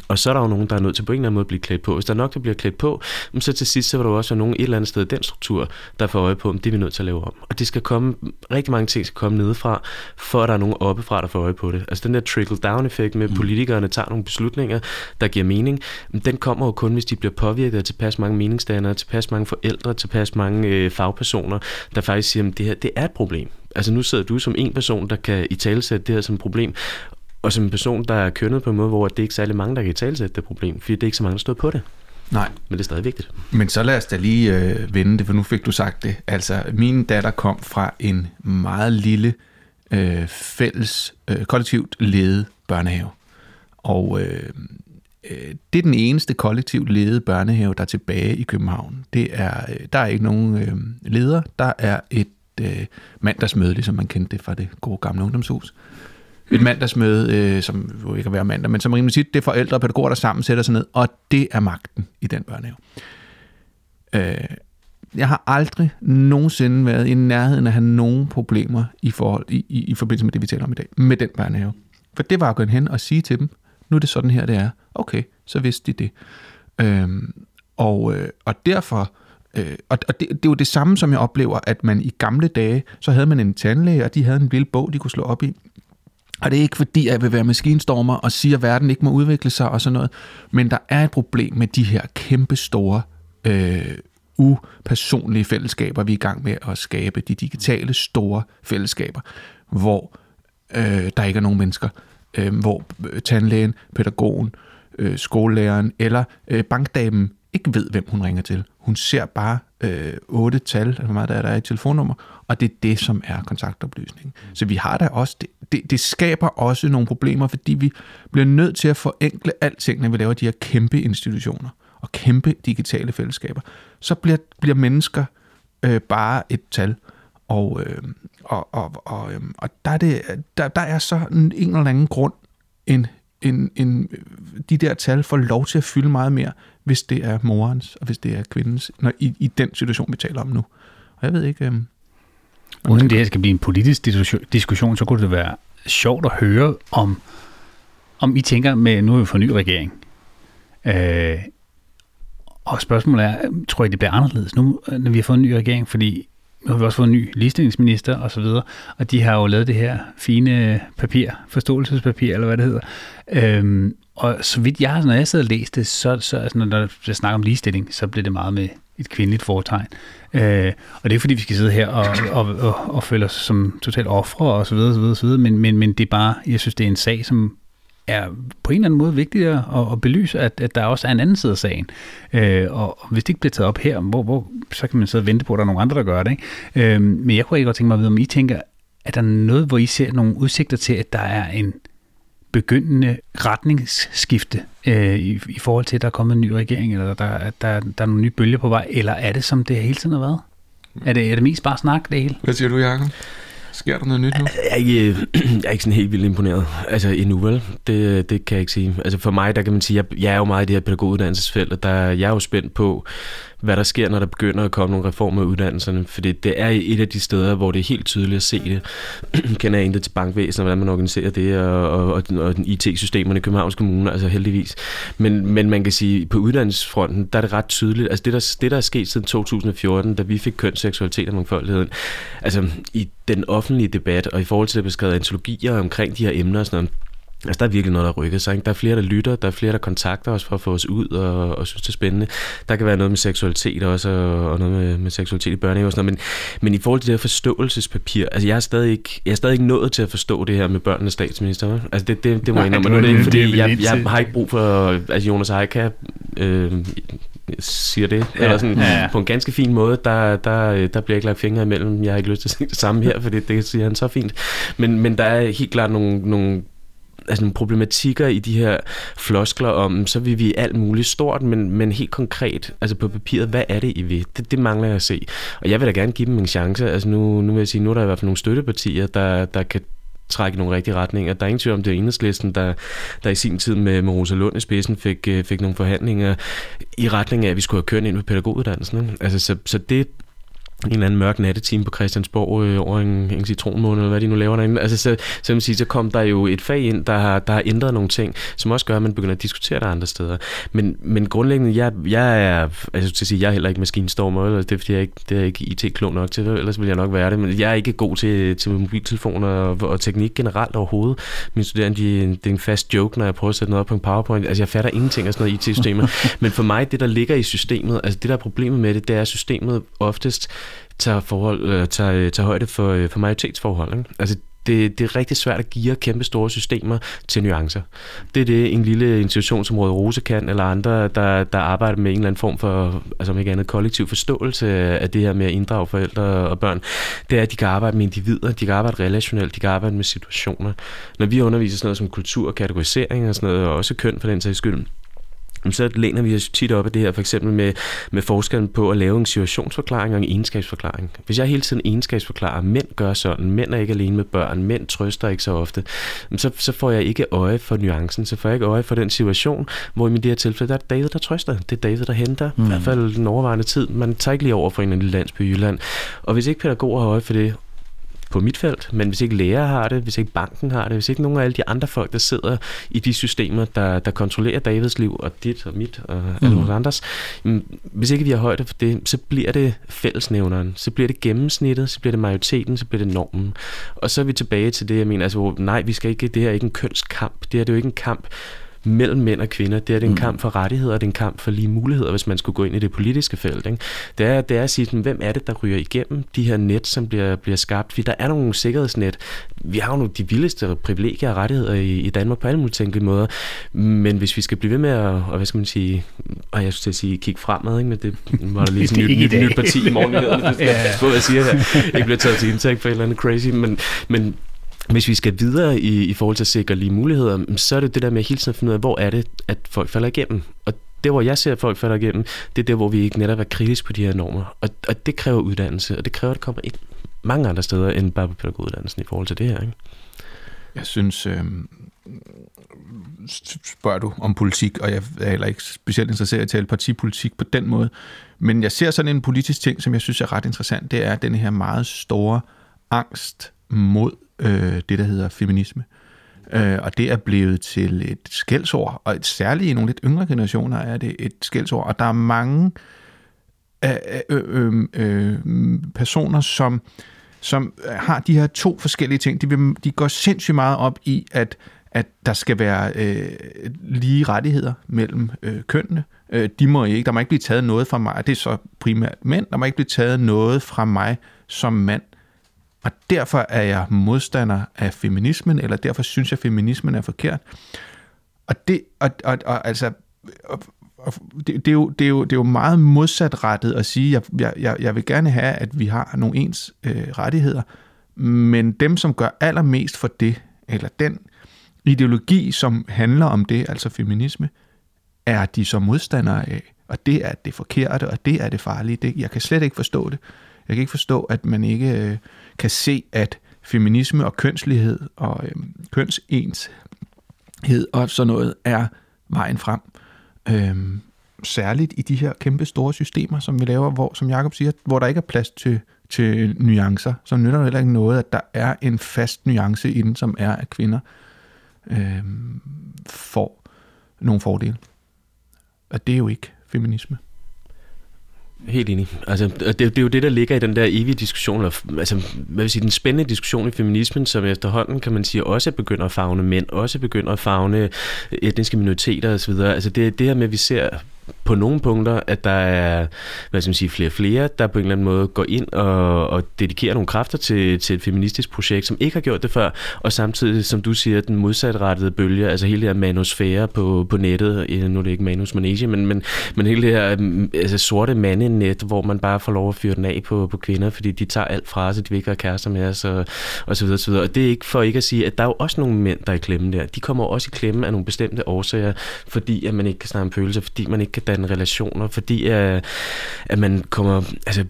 Og så er der jo nogen, der er nødt til på en eller anden måde at blive klædt på. Hvis der er nok, der bliver klædt på, så til sidst så vil der jo også være nogen et eller andet sted i den struktur, der får øje på, at det er vi nødt til at lave om. Og det skal komme, rigtig mange ting skal komme nedefra, for at der er nogen oppefra, der får øje på det. Altså den der trickle-down-effekt med, at politikerne tager nogle beslutninger, der giver mening, den kommer jo kun, hvis de bliver påvirket af tilpas mange meningsdannere, tilpas mange forældre, tilpas mange øh, fagpersoner, der faktisk siger, at det her det er et problem. Altså nu sidder du som en person, der kan i talesætte det her som et problem, og som en person, der er kønnet på en måde, hvor det er ikke særlig mange, der kan i talesætte det problem, fordi det er ikke så mange, der står på det. Nej, Men det er stadig vigtigt. men så lad os da lige øh, vende det, for nu fik du sagt det. Altså, min datter kom fra en meget lille øh, fælles, øh, kollektivt ledet børnehave. Og øh, øh, det er den eneste kollektivt ledede børnehave, der er tilbage i København. Det er, øh, der er ikke nogen øh, leder, der er et øh, mandagsmøde, ligesom man kendte det fra det gode gamle ungdomshus. Et mandagsmøde, øh, som jo ikke er hver mandag, men som rimelig tit, det er forældre og pædagoger, der sammen sætter sig ned, og det er magten i den børnehave. Øh, jeg har aldrig nogensinde været i nærheden af at have nogen problemer i, forhold, i, i, i forbindelse med det, vi taler om i dag, med den børnehave. For det var at gå hen og sige til dem, nu er det sådan her, det er. Okay, så vidste de det. Øhm, og, øh, og derfor, øh, og, og det, det er jo det samme, som jeg oplever, at man i gamle dage, så havde man en tandlæge, og de havde en lille bog, de kunne slå op i. Og det er ikke fordi, jeg vil være maskinstormer og sige, at verden ikke må udvikle sig og sådan noget. Men der er et problem med de her kæmpe store, øh, upersonlige fællesskaber, vi er i gang med at skabe. De digitale store fællesskaber, hvor øh, der ikke er nogen mennesker. Øh, hvor øh, tandlægen, pædagogen, øh, skolelæreren eller øh, bankdamen ikke ved, hvem hun ringer til. Hun ser bare øh, otte tal, eller hvor meget der er, der er i telefonnummer, og det er det, som er kontaktoplysning. Så vi har da også, det, det, det skaber også nogle problemer, fordi vi bliver nødt til at forenkle alting, når vi laver de her kæmpe institutioner og kæmpe digitale fællesskaber. Så bliver, bliver mennesker øh, bare et tal, og, øh, og, og, og, øh, og der, er det, der, der er så en, en eller anden grund, en, en, en, de der tal får lov til at fylde meget mere, hvis det er morens, og hvis det er kvindens, når, i, i den situation, vi taler om nu. Og jeg ved ikke... Øh, Uden det her skal blive en politisk diskussion- diskussion, så kunne det være sjovt at høre, om, om I tænker med, nu er vi for ny regering. Øh, og spørgsmålet er, tror I, det bliver anderledes nu, når vi har fået en ny regering? Fordi nu har vi også fået en ny ligestillingsminister og så videre, og de har jo lavet det her fine papir, forståelsespapir, eller hvad det hedder. Øhm, og så vidt jeg, når jeg sidder og læser det, så, så altså, når der bliver snakket om ligestilling, så bliver det meget med et kvindeligt foretegn. Øh, og det er ikke fordi, vi skal sidde her og, og, og, og føle os som totalt ofre og så videre, så videre, så videre men, men, men det er bare, jeg synes, det er en sag, som er på en eller anden måde vigtigere at, at belyse, at, at der også er en anden side af sagen. Øh, og, og hvis det ikke bliver taget op her, hvor, hvor, så kan man sidde og vente på, at der er nogle andre, der gør det. Ikke? Øh, men jeg kunne ikke godt tænke mig at vide, om I tænker, er der noget, hvor I ser nogle udsigter til, at der er en begyndende retningsskifte øh, i, i forhold til, at der er kommet en ny regering, eller der, der, der, der er nogle nye bølger på vej, eller er det som det hele tiden har været? Er det, er det mest bare snak, det hele? Hvad siger du, Jacob? Sker der noget nyt nu? Jeg er ikke, [CLEARS THROAT] jeg er ikke sådan helt vildt imponeret. Altså endnu vel, det, det kan jeg ikke sige. Altså for mig, der kan man sige, jeg, jeg er jo meget i det her pædagoguddannelsesfelt, og der, jeg er jo spændt på, hvad der sker, når der begynder at komme nogle reformer af uddannelserne. For det er et af de steder, hvor det er helt tydeligt at se det. [CLEARS THROAT] Kender jeg intet til bankvæsenet, hvordan man organiserer det, og, og, og, og IT-systemerne i Københavns Kommune, altså heldigvis. Men, men man kan sige, på uddannelsesfronten, der er det ret tydeligt. Altså det, der, det, der er sket siden 2014, da vi fik kønsseksualitet og mangfoldigheden, altså i den offentlige debat, og i forhold til det beskrevet antologier omkring de her emner og sådan noget, Altså, der er virkelig noget, der rykker sig. Ikke? Der er flere, der lytter, der er flere, der kontakter os for at få os ud og, og synes, det er spændende. Der kan være noget med seksualitet også, og noget med, med seksualitet i børnehave og sådan noget. Men, men i forhold til det her forståelsespapir, altså jeg er stadig ikke, jeg er stadig ikke nået til at forstå det her med børnenes statsminister. Altså det, det, det må jeg indrømme. Nu er det ikke, fordi jeg, jeg har ikke brug for, altså Jonas Eika øh, siger det, ja, eller sådan, ja, ja. på en ganske fin måde, der, der, der bliver ikke lagt fingre imellem. Jeg har ikke lyst til at sige det samme her, for det, det siger han så fint. Men, men der er helt klart nogle, nogle altså problematikker i de her floskler om, så vil vi alt muligt stort, men, men helt konkret, altså på papiret, hvad er det, I vil? Det, det mangler jeg at se. Og jeg vil da gerne give dem en chance. Altså nu, nu vil jeg sige, nu er der i hvert fald nogle støttepartier, der, der kan trække i nogle rigtige retninger. Der er ingen tvivl om, det er enhedslisten, der, der i sin tid med, med Rosa Lund i spidsen fik, øh, fik nogle forhandlinger i retning af, at vi skulle have kørt ind på pædagoguddannelsen. Altså, så, så det en eller anden mørk nattetime på Christiansborg øh, over en, en citronmåned, eller hvad de nu laver derinde. Altså, så, så, man sige, så kom der jo et fag ind, der har, der har ændret nogle ting, som også gør, at man begynder at diskutere det andre steder. Men, men grundlæggende, jeg, jeg er, altså til at sige, jeg er heller ikke maskinstormer, eller det er fordi, jeg ikke, det er ikke IT-klog nok til, ellers vil jeg nok være det, men jeg er ikke god til, til mobiltelefoner og, og teknik generelt overhovedet. Min studerende, de, det er en fast joke, når jeg prøver at sætte noget op på en PowerPoint. Altså, jeg fatter ingenting af sådan noget IT-systemer. [LAUGHS] men for mig, det der ligger i systemet, altså det der er problemet med det, det er, at systemet oftest tager, forhold, øh, tager, øh, tager højde for, øh, for majoritetsforhold. Ikke? Altså, det, det er rigtig svært at give kæmpe store systemer til nuancer. Det er det, en lille institution som Røde Rose kan, eller andre, der, der arbejder med en eller anden form for, altså om ikke andet, kollektiv forståelse af det her med at inddrage forældre og børn. Det er, at de kan arbejde med individer, de kan arbejde relationelt, de kan arbejde med situationer. Når vi underviser sådan noget som kultur og kategorisering og sådan noget, og også køn for den sags skyld, så læner vi os tit op af det her, for eksempel med, med forskellen på at lave en situationsforklaring og en egenskabsforklaring. Hvis jeg hele tiden egenskabsforklarer, at mænd gør sådan, mænd er ikke alene med børn, mænd trøster ikke så ofte, så, så får jeg ikke øje for nuancen, så får jeg ikke øje for den situation, hvor i det her tilfælde, der er David, der trøster. Det er David, der henter, mm. i hvert fald den overvejende tid. Man tager ikke lige over for en lille landsby i Jylland. Og hvis ikke pædagoger har øje for det, på mit felt, men hvis ikke læger har det, hvis ikke banken har det, hvis ikke nogen af alle de andre folk, der sidder i de systemer, der, der kontrollerer Davids liv, og dit og mit og mm. alle andres, hvis ikke vi har højde for det, så bliver det fællesnævneren, så bliver det gennemsnittet, så bliver det majoriteten, så bliver det normen. Og så er vi tilbage til det, jeg mener, altså, nej, vi skal ikke, det her er ikke en kønskamp, det her det er jo ikke en kamp mellem mænd og kvinder. Det er, det er en mm. kamp for rettigheder, det er en kamp for lige muligheder, hvis man skulle gå ind i det politiske felt. Ikke? Det, er, det er at sige, sådan, hvem er det, der ryger igennem de her net, som bliver, bliver skabt? Fordi der er nogle sikkerhedsnet. Vi har jo nogle de vildeste privilegier og rettigheder i, i Danmark på alle mulige tænkelige måder. Men hvis vi skal blive ved med at, og hvad skal man sige, og jeg skulle til at sige, kigge fremad, ikke? men det var der lige sådan et nyt, [LAUGHS] nyt, nyt parti i morgen. Det skal ja. jeg sige her. Ikke bliver taget til indtægt for et eller andet crazy, men, men hvis vi skal videre i, i forhold til at sikre lige muligheder, mm, så er det det der med hele tiden finde ud af, hvor er det, at folk falder igennem. Og det, hvor jeg ser, at folk falder igennem, det er der, hvor vi ikke netop er kritiske på de her normer. Og, og det kræver uddannelse, og det kræver, at det kommer ind mange andre steder end bare på pædagoguddannelsen i forhold til det her. Ikke? Jeg synes, øh, spørger du om politik, og jeg er heller ikke specielt interesseret i at tale partipolitik på den måde, men jeg ser sådan en politisk ting, som jeg synes er ret interessant, det er den her meget store angst mod øh, det, der hedder feminisme. Øh, og det er blevet til et skældsord, og et særligt i nogle lidt yngre generationer er det et skældsord, og der er mange øh, øh, øh, personer, som, som har de her to forskellige ting. De, vil, de går sindssygt meget op i, at at der skal være øh, lige rettigheder mellem øh, kønnene. Øh, de må ikke, der må ikke blive taget noget fra mig, det er så primært mænd, der må ikke blive taget noget fra mig som mand. Og derfor er jeg modstander af feminismen, eller derfor synes jeg, at feminismen er forkert. Og det, og, og, og altså, og, og det, det, er jo, det, er jo, det er jo meget modsatrettet at sige, at jeg, jeg, jeg vil gerne have, at vi har nogle ens øh, rettigheder, men dem, som gør allermest for det, eller den ideologi, som handler om det, altså feminisme, er de så modstandere af. Og det er det forkerte, og det er det farlige. Det, jeg kan slet ikke forstå det. Jeg kan ikke forstå, at man ikke øh, kan se, at feminisme og kønslighed og øh, kønsenshed og sådan noget er vejen frem. Øh, særligt i de her kæmpe store systemer, som vi laver, hvor, som Jacob siger, hvor der ikke er plads til, til nuancer, så nytter det heller ikke noget, at der er en fast nuance i den, som er, at kvinder øh, får nogle fordele. Og det er jo ikke feminisme. Helt enig. Altså, det, det er jo det, der ligger i den der evige diskussion, eller, altså, hvad vil sige, den spændende diskussion i feminismen, som efterhånden, kan man sige, også begynder at fagne mænd, også begynder at fagne etniske minoriteter osv. Altså, det, det her med, at vi ser på nogle punkter, at der er hvad skal man sige, flere og flere, der på en eller anden måde går ind og, og dedikerer nogle kræfter til, til et feministisk projekt, som ikke har gjort det før, og samtidig, som du siger, den modsatrettede bølge, altså hele det her manusfære på, på nettet, nu er det ikke manus manage, men, men, men hele det her mm, altså sorte mandenet, hvor man bare får lov at fyre den af på, på kvinder, fordi de tager alt fra os, de vil ikke være kærester med os, og, og så videre, så videre. Og det er ikke for ikke at sige, at der er jo også nogle mænd, der er i klemme der. De kommer også i klemme af nogle bestemte årsager, fordi at man ikke kan snakke om følelser, fordi man ikke kan danne relationer, fordi at, øh, at man kommer... Altså,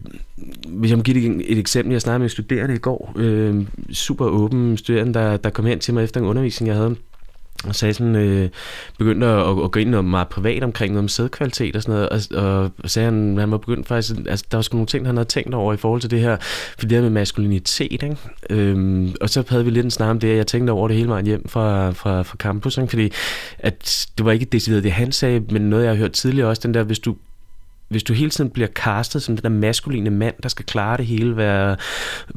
hvis jeg må give et, et eksempel, jeg snakkede med en studerende i går, øh, super åben studerende, der, der kom hen til mig efter en undervisning, jeg havde, og sagde sådan, øh, begyndte at, at, gå ind og meget privat omkring noget om sædkvalitet og sådan noget, og, og sagde han, han var begyndt faktisk, altså der var sgu nogle ting, han havde tænkt over i forhold til det her, for det her med maskulinitet, ikke? Øhm, og så havde vi lidt en snak om det, og jeg tænkte over det hele vejen hjem fra, fra, fra campus, ikke? fordi at det var ikke decideret det, han sagde, men noget, jeg har hørt tidligere også, den der, hvis du hvis du hele tiden bliver castet som den der maskuline mand, der skal klare det hele, være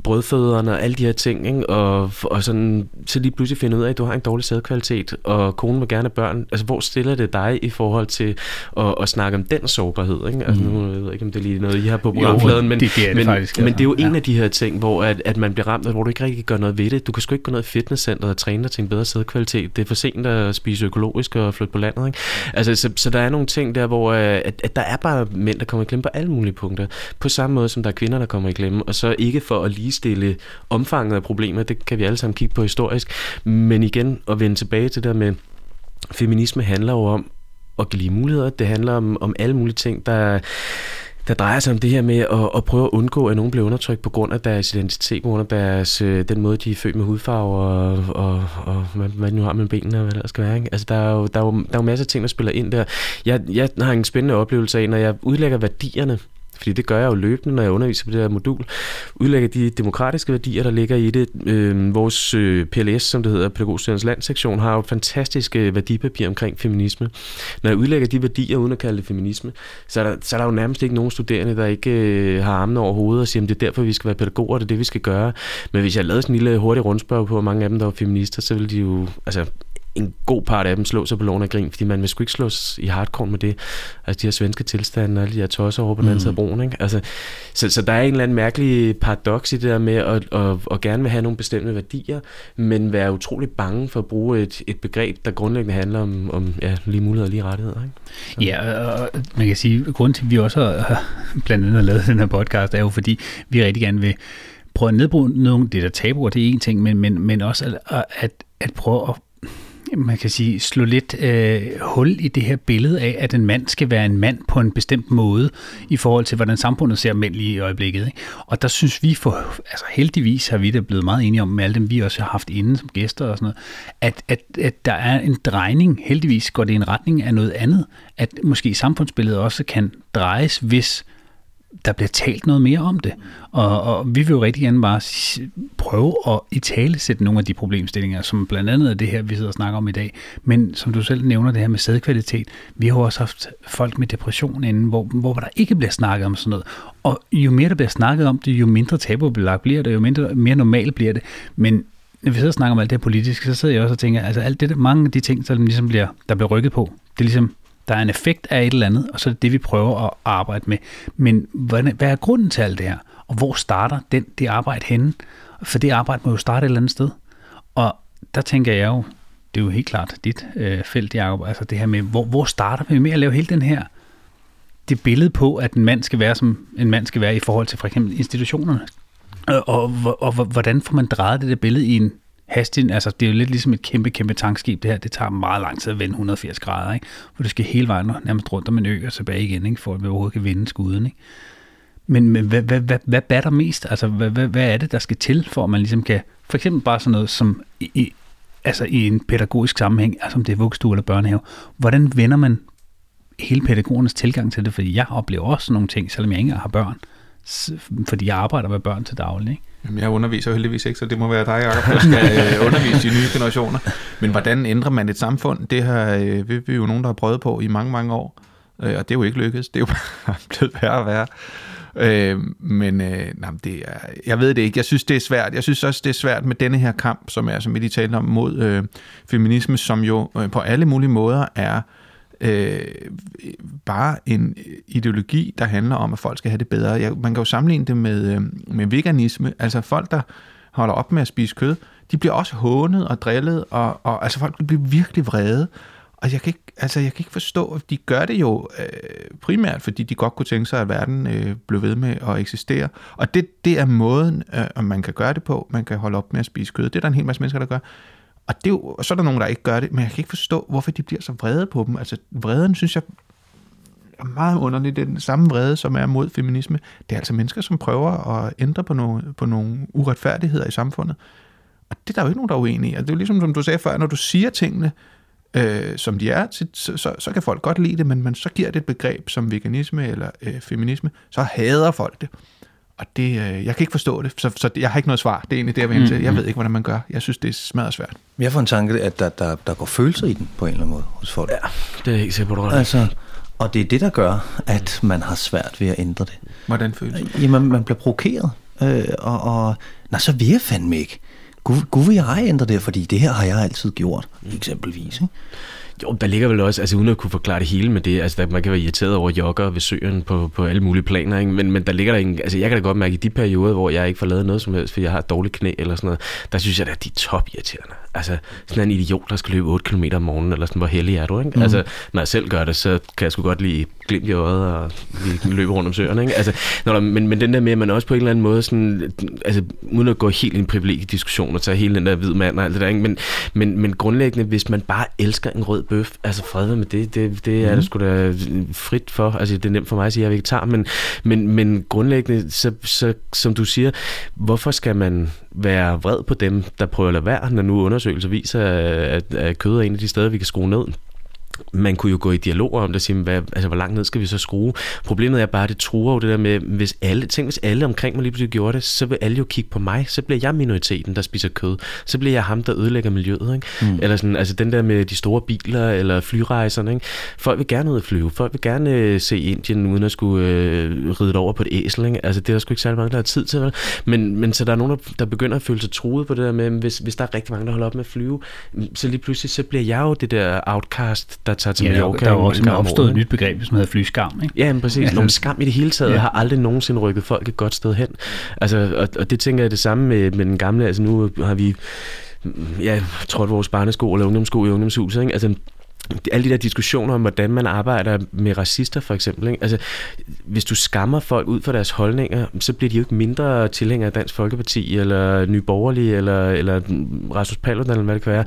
brødfødderne og alle de her ting, ikke? Og, og sådan, så lige pludselig finde ud af, at du har en dårlig sædkvalitet, og konen vil gerne have børn. Altså, hvor stiller det dig i forhold til at, at snakke om den sårbarhed? Ikke? Altså, mm. nu jeg ved ikke, om det er lige noget, I har på programfladen, men, det, det, er men, faktisk, men altså. det er jo ja. en af de her ting, hvor at, at man bliver ramt, hvor du ikke rigtig gør noget ved det. Du kan sgu ikke gå ned i fitnesscenteret og træne dig til en bedre sædkvalitet. Det er for sent at spise økologisk og flytte på landet. Ikke? Altså, så, så der er nogle ting der, hvor at, at der er bare mænd, der kommer i klemme på alle mulige punkter. På samme måde som der er kvinder, der kommer i klemme. Og så ikke for at ligestille omfanget af problemer, det kan vi alle sammen kigge på historisk. Men igen, at vende tilbage til det der med, feminisme handler jo om at give lige muligheder. Det handler om, om alle mulige ting, der der drejer sig om det her med at, at prøve at undgå, at nogen bliver undertrykt på grund af deres identitet, på grund af deres, øh, den måde, de er født med hudfarve og, og, og hvad, hvad de nu har med benene og hvad der skal være. Ikke? Altså, der er, jo, der, er jo, der er jo masser af ting, der spiller ind der. Jeg, jeg har en spændende oplevelse af, når jeg udlægger værdierne fordi det gør jeg jo løbende, når jeg underviser på det her modul, udlægger de demokratiske værdier, der ligger i det. Øh, vores øh, PLS, som det hedder, Pædagogstudernes Landsektion, har jo et fantastisk øh, værdipapir omkring feminisme. Når jeg udlægger de værdier, uden at kalde det feminisme, så er der, så er der jo nærmest ikke nogen studerende, der ikke øh, har armene over hovedet og siger, at det er derfor, vi skal være pædagoger, det er det, vi skal gøre. Men hvis jeg lavede sådan en lille hurtig rundspørg på, hvor mange af dem, der var feminister, så ville de jo, altså en god part af dem slå sig på lån af grin, fordi man vil sgu ikke slås i hardcore med det. Altså de her svenske tilstande og alle de her tosser over på den anden side af broen. Ikke? Altså, så, så der er en eller anden mærkelig paradoks i det der med at, at, at gerne vil have nogle bestemte værdier, men være utrolig bange for at bruge et, et begreb, der grundlæggende handler om, om ja, lige muligheder og lige rettigheder. Ikke? Så. Ja, og man kan sige, at grunden til, at vi også har blandt andet lavet den her podcast, er jo fordi, vi rigtig gerne vil prøve at nedbryde nogle det der tabuer, det er en ting, men, men, men også at, at, at prøve at man kan sige, slå lidt øh, hul i det her billede af, at en mand skal være en mand på en bestemt måde i forhold til, hvordan samfundet ser mænd lige i øjeblikket. Ikke? Og der synes vi, for, altså heldigvis har vi da blevet meget enige om, med alle dem vi også har haft inde som gæster og sådan noget, at, at, at der er en drejning, heldigvis går det i en retning af noget andet, at måske samfundsbilledet også kan drejes, hvis der bliver talt noget mere om det. Og, og vi vil jo rigtig gerne bare prøve at i tale sætte nogle af de problemstillinger, som blandt andet er det her, vi sidder og snakker om i dag. Men som du selv nævner, det her med sædkvalitet, vi har jo også haft folk med depression inden, hvor, hvor der ikke bliver snakket om sådan noget. Og jo mere der bliver snakket om det, jo mindre tabubelagt bliver det, jo mindre, mere normalt bliver det. Men når vi sidder og snakker om alt det her politiske, så sidder jeg også og tænker, altså alt det, mange af de ting, der ligesom bliver, der bliver rykket på, det er ligesom der er en effekt af et eller andet, og så er det det, vi prøver at arbejde med. Men hvad, hvad er grunden til alt det her? Og hvor starter den, det arbejde henne? For det arbejde må jo starte et eller andet sted. Og der tænker jeg jo, det er jo helt klart dit øh, felt, Jacob, altså det her med, hvor, hvor starter vi med at lave hele den her, det billede på, at en mand skal være, som en mand skal være i forhold til for eksempel institutionerne. Øh, og, og, og, og hvordan får man drejet det der billede i en hastigheden, altså det er jo lidt ligesom et kæmpe, kæmpe tankskib det her, det tager meget lang tid at vende 180 grader, ikke? for du skal hele vejen nærmest rundt om en ø og tilbage igen, ikke? for at man overhovedet kan vende skuden. Ikke? Men, men hvad, hvad, hvad, hvad batter mest? Altså, hvad, hvad, hvad er det, der skal til, for at man ligesom kan For eksempel bare sådan noget som i, i, altså i en pædagogisk sammenhæng, altså om det er vuggestue eller børnehave. Hvordan vender man hele pædagogernes tilgang til det? Fordi jeg oplever også nogle ting, selvom jeg ikke har børn. Fordi jeg arbejder med børn til daglig. Ikke? Jamen, jeg underviser heldigvis ikke, så det må være dig, Jacob, der skal [LAUGHS] øh, undervise de nye generationer. Men hvordan ændrer man et samfund? Det har øh, vi, vi er jo nogen, der har prøvet på i mange, mange år. Øh, og det er jo ikke lykkedes. Det er jo [LAUGHS] bare blevet værre og værre. Øh, men øh, nej, det er, jeg ved det ikke. Jeg synes, det er svært. Jeg synes også, det er svært med denne her kamp, som er, som vi lige talte om, mod øh, feminisme, som jo øh, på alle mulige måder er øh, Øh, bare en ideologi, der handler om, at folk skal have det bedre. Jeg, man kan jo sammenligne det med, øh, med veganisme. Altså folk, der holder op med at spise kød, de bliver også hånet og drillet, og, og altså folk bliver virkelig vrede. Og jeg kan ikke, altså jeg kan ikke forstå, at de gør det jo øh, primært, fordi de godt kunne tænke sig, at verden øh, blev ved med at eksistere. Og det, det er måden, øh, man kan gøre det på. Man kan holde op med at spise kød. Det er der en hel masse mennesker, der gør. Og, det er jo, og så er der nogen, der ikke gør det, men jeg kan ikke forstå, hvorfor de bliver så vrede på dem. Altså vreden, synes jeg, er meget underlig. Det er den samme vrede, som er mod feminisme. Det er altså mennesker, som prøver at ændre på nogle, på nogle uretfærdigheder i samfundet. Og det er der jo ikke nogen, der er uenige i. Altså, det er jo ligesom, som du sagde før, når du siger tingene, øh, som de er, så, så, så kan folk godt lide det, men man så giver det et begreb som veganisme eller øh, feminisme, så hader folk det. Og det, øh, jeg kan ikke forstå det, så, så jeg har ikke noget svar. Det er egentlig det, jeg vil hen til. Jeg ved ikke, hvordan man gør. Jeg synes, det er smadret svært. Jeg får en tanke, at der, der, der går følelser i den på en eller anden måde hos folk. Ja, det er jeg helt sikker på, du har ret i. Altså, og det er det, der gør, at man har svært ved at ændre det. Hvordan føles det? Jamen, man bliver provokeret, øh, og, og nej, så vil jeg fandme ikke. Gud, Gud vil jeg ændre det, fordi det her har jeg altid gjort, eksempelvis. Ikke? Jo, der ligger vel også, altså uden at kunne forklare det hele med det, altså der, man kan være irriteret over jogger ved søen på, på alle mulige planer, ikke? Men, men der ligger der ingen, altså jeg kan da godt mærke, i de perioder, hvor jeg ikke får lavet noget som helst, fordi jeg har et dårligt knæ eller sådan noget, der synes jeg, at de er top irriterende. Altså sådan en idiot, der skal løbe 8 km om morgenen, eller sådan, hvor heldig er du, ikke? Mm. Altså, når jeg selv gør det, så kan jeg sgu godt lige glimt i øjet og lige løbe rundt om søerne, ikke? Altså, når der, men, men den der med, at man også på en eller anden måde sådan, altså uden at gå helt i en privilegiediskussion og tage hele den der hvid mand og alt det der, ikke? Men, men, men grundlæggende, hvis man bare elsker en rød bøf, altså fred med det, det, det er mm. der sgu da frit for. Altså, det er nemt for mig at sige, at jeg er vegetar, men, men, men grundlæggende, så, så, som du siger, hvorfor skal man være vred på dem, der prøver at lade være, når nu undersøgelser viser, at, at kød er en af de steder, vi kan skrue ned? Man kunne jo gå i dialog om det og sige, hvad, altså, hvor langt ned skal vi så skrue? Problemet er bare, at det truer jo det der med, hvis alle, tænk hvis alle omkring mig lige pludselig gjorde det, så vil alle jo kigge på mig, så bliver jeg minoriteten, der spiser kød, så bliver jeg ham, der ødelægger miljøet, ikke? Mm. Eller sådan, altså den der med de store biler, eller flyrejserne, ikke? Folk vil gerne ud at flyve, folk vil gerne øh, se Indien, uden at skulle øh, ride over på et æsel, ikke? Altså det er der sgu ikke særlig mange, der har tid til, vel? Men, men så der er nogen, der, der begynder at føle sig truet på det der med, hvis, hvis der er rigtig mange, der holder op med at flyve, så lige pludselig, så bliver jeg jo det der outcast, der tager til Ja, der, Mallorca. der er jo også om opstået et nyt begreb, som hedder flyskam. Ikke? Ja, men præcis. Ja. Nogle skam i det hele taget ja. har aldrig nogensinde rykket folk et godt sted hen. Altså, og, og det tænker jeg det samme med, med den gamle. Altså nu har vi ja, trådt vores barnesko eller ungdomssko i ungdomshuset. Ikke? Altså, alle de der diskussioner om, hvordan man arbejder med racister for eksempel. Ikke? Altså, hvis du skammer folk ud for deres holdninger, så bliver de jo ikke mindre tilhængere af Dansk Folkeparti, eller Nye Borgerlige, eller, eller Rasmus Paludan, eller hvad det kan være.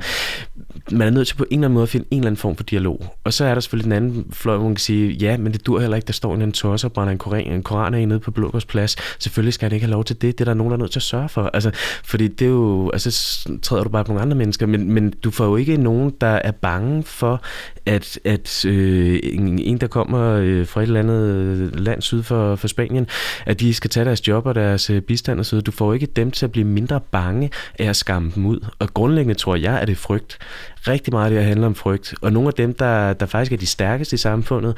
Man er nødt til på en eller anden måde at finde en eller anden form for dialog. Og så er der selvfølgelig den anden fløj, hvor man kan sige, ja, men det dur heller ikke, der står en anden tosser og brænder en koran, en koran af nede på Blågårdsplads. Selvfølgelig skal han ikke have lov til det. Det er der nogen, der er nødt til at sørge for. Altså, fordi det er jo, altså, træder du bare på nogle andre mennesker, men, men du får jo ikke nogen, der er bange for, at, at øh, en, der kommer øh, fra et eller andet land syd for, for Spanien, at de skal tage deres job og deres øh, bistand og så. Du får ikke dem til at blive mindre bange af at skamme dem ud. Og grundlæggende tror jeg, at det er frygt. Rigtig meget af det her handler om frygt. Og nogle af dem, der, der faktisk er de stærkeste i samfundet,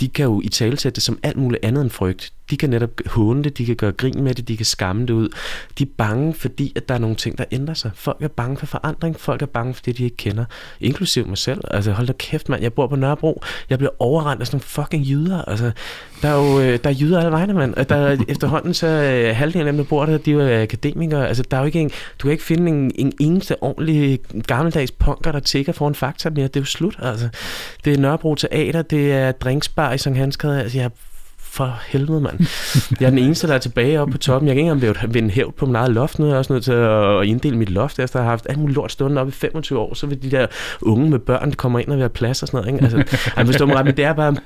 de kan jo i talesætte det som alt muligt andet end frygt. De kan netop håne det, de kan gøre grin med det, de kan skamme det ud. De er bange, fordi at der er nogle ting, der ændrer sig. Folk er bange for forandring, folk er bange for det, de ikke kender. Inklusiv mig selv. Altså hold da kæft, mand. Jeg bor på Nørrebro. Jeg bliver overrendt af sådan nogle fucking jyder. Altså, der er jo der er jyder alle vegne, mand. Og Der er, [LAUGHS] efterhånden så øh, halvdelen af dem, der bor der, de er jo akademikere. Altså, der er jo ikke en, du kan ikke finde en, en eneste ordentlig gammeldags punker, der tigger foran fakta mere. Det er jo slut, altså. Det er Nørrebro Teater, det er drinksbar i Sankt Hanskade. Altså, jeg for helvede, mand. Jeg er den eneste, der er tilbage oppe på toppen. Jeg kan ikke engang vende hævd på min eget loft nu. Jeg er også nødt til at inddele mit loft, efter jeg har haft alt muligt lort stående oppe i 25 år. Så vil de der unge med børn, komme ind og være have plads og sådan noget. Ikke? Altså, jeg forstår mig ret, men det er bare...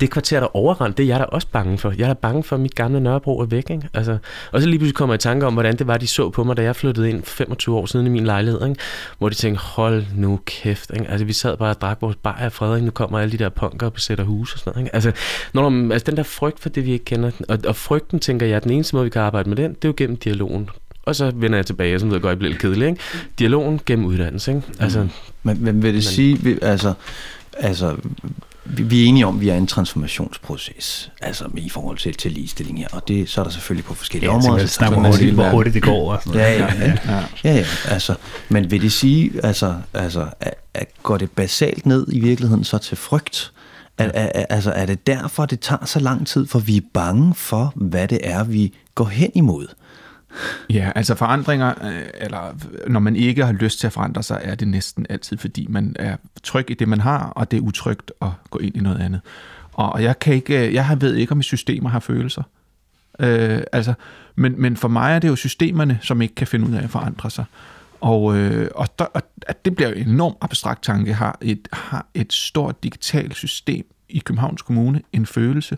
Det kvarter, der overrendt, det er jeg da også bange for. Jeg er da bange for, at mit gamle Nørrebro er væk. Ikke? Altså, og så lige pludselig kommer jeg i tanke om, hvordan det var, de så på mig, da jeg flyttede ind for 25 år siden i min lejlighed. Ikke? Hvor de tænkte, hold nu kæft. Ikke? Altså, vi sad bare og drak vores bajer af Frederik, nu kommer alle de der punker og besætter hus og sådan noget. Ikke? Altså, når man, altså, den der frygt for det, vi ikke kender, og, og frygten, tænker jeg, at den eneste måde, vi kan arbejde med den, det er jo gennem dialogen. Og så vender jeg tilbage, som ved jeg godt, jeg bliver lidt kedelig. Ikke? Dialogen gennem uddannelse. Ikke? Altså, Men, men vil det Men- sige, vi- altså, altså, vi, er enige om, at vi er en transformationsproces, altså i forhold til, til ligestilling her, og det, så er der selvfølgelig på forskellige Ja, områder. kan så snakke sådan hvor er hurtigt, hvor hurtigt det går. Og sådan Ja, noget. ja, ja. ja, ja altså, men vil det sige, altså, altså at, at går det basalt ned i virkeligheden så til frygt? Er, er, altså, er det derfor, det tager så lang tid, for vi er bange for, hvad det er, vi går hen imod? Ja, altså forandringer, øh, eller når man ikke har lyst til at forandre sig, er det næsten altid, fordi man er tryg i det, man har, og det er utrygt at gå ind i noget andet. Og jeg kan ikke, øh, jeg har- ved ikke, om systemer har følelser. Øh, altså, men, men for mig er det jo systemerne, som ikke kan finde ud af at forandre sig. Og, øh, og, der, og at det bliver jo en enormt abstrakt tanke. Har et, har et stort digitalt system i Københavns Kommune en følelse,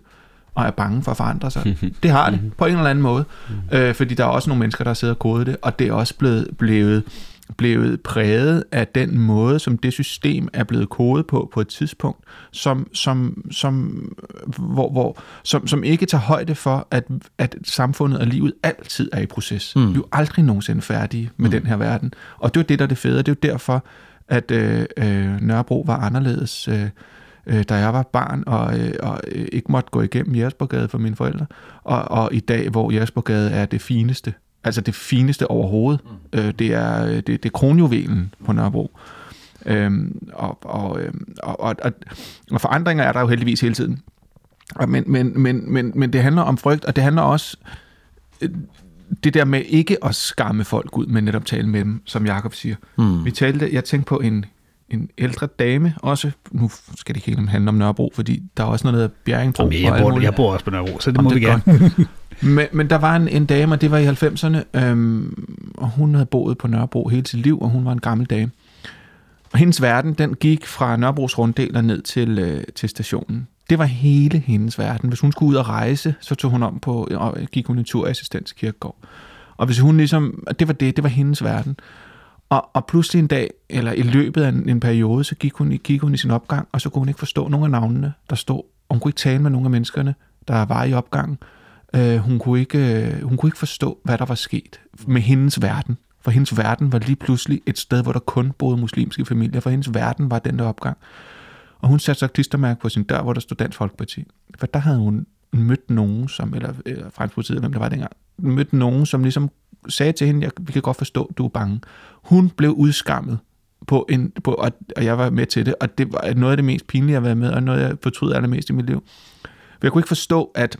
og er bange for at forandre sig. Det har det, på en eller anden måde. Øh, fordi der er også nogle mennesker, der sidder og kodet det, og det er også blevet, blevet, blevet præget af den måde, som det system er blevet kodet på på et tidspunkt, som, som, som, hvor, hvor, som, som ikke tager højde for, at, at samfundet og livet altid er i proces. Mm. Vi er jo aldrig nogensinde færdige med mm. den her verden. Og det er jo det, der er det fede. Det er jo derfor, at øh, øh, Nørrebro var anderledes, øh, øh, da jeg var barn, og, øh, og øh, ikke måtte gå igennem Jespergade for mine forældre. Og, og i dag, hvor Jespergade er det fineste, altså det fineste overhovedet. Mm. Øh, det, er, øh, det, det er kronjuvelen på Nørrebro. Øhm, og, og, øhm, og, og, og, og forandringer er der jo heldigvis hele tiden. Men, men, men, men, men det handler om frygt, og det handler også øh, det der med ikke at skamme folk ud, men netop tale med dem, som Jakob siger. Mm. Vi talte, jeg tænkte på en, en ældre dame, også, nu skal det ikke helt handle om Nørrebro, fordi der er også noget, der hedder Bjerringbro. Jamen, og jeg, bor, jeg bor også på Nørrebro, så det Om må det vi er gerne. Men, men der var en, en dame, og det var i 90'erne, øhm, og hun havde boet på Nørrebro hele sit liv, og hun var en gammel dame. Og hendes verden, den gik fra Nørrebros runddel og ned til, øh, til stationen. Det var hele hendes verden. Hvis hun skulle ud og rejse, så tog hun om på, og gik hun en tur i Assistens Kirkegård. Og hvis hun ligesom, det var det, det var hendes verden. Og, og pludselig en dag, eller i løbet af en, en periode, så gik hun, gik hun i sin opgang, og så kunne hun ikke forstå nogen af navnene, der stod. Og hun kunne ikke tale med nogen af menneskerne, der var i opgangen. Øh, hun, kunne ikke, øh, hun kunne ikke forstå, hvad der var sket med hendes verden. For hendes verden var lige pludselig et sted, hvor der kun boede muslimske familier. For hendes verden var den der opgang. Og hun satte så klistermærke på sin dør, hvor der stod Dansk Folkeparti. For der havde hun mødt nogen, som, eller, øh, eller Fremskrittspartiet, hvem det var dengang, mødt nogen, som ligesom sagde til hende, jeg, vi kan godt forstå, du er bange. Hun blev udskammet på en, på, og, og jeg var med til det, og det var noget af det mest pinlige at være med, og noget, jeg fortryder allermest i mit liv. For jeg kunne ikke forstå, at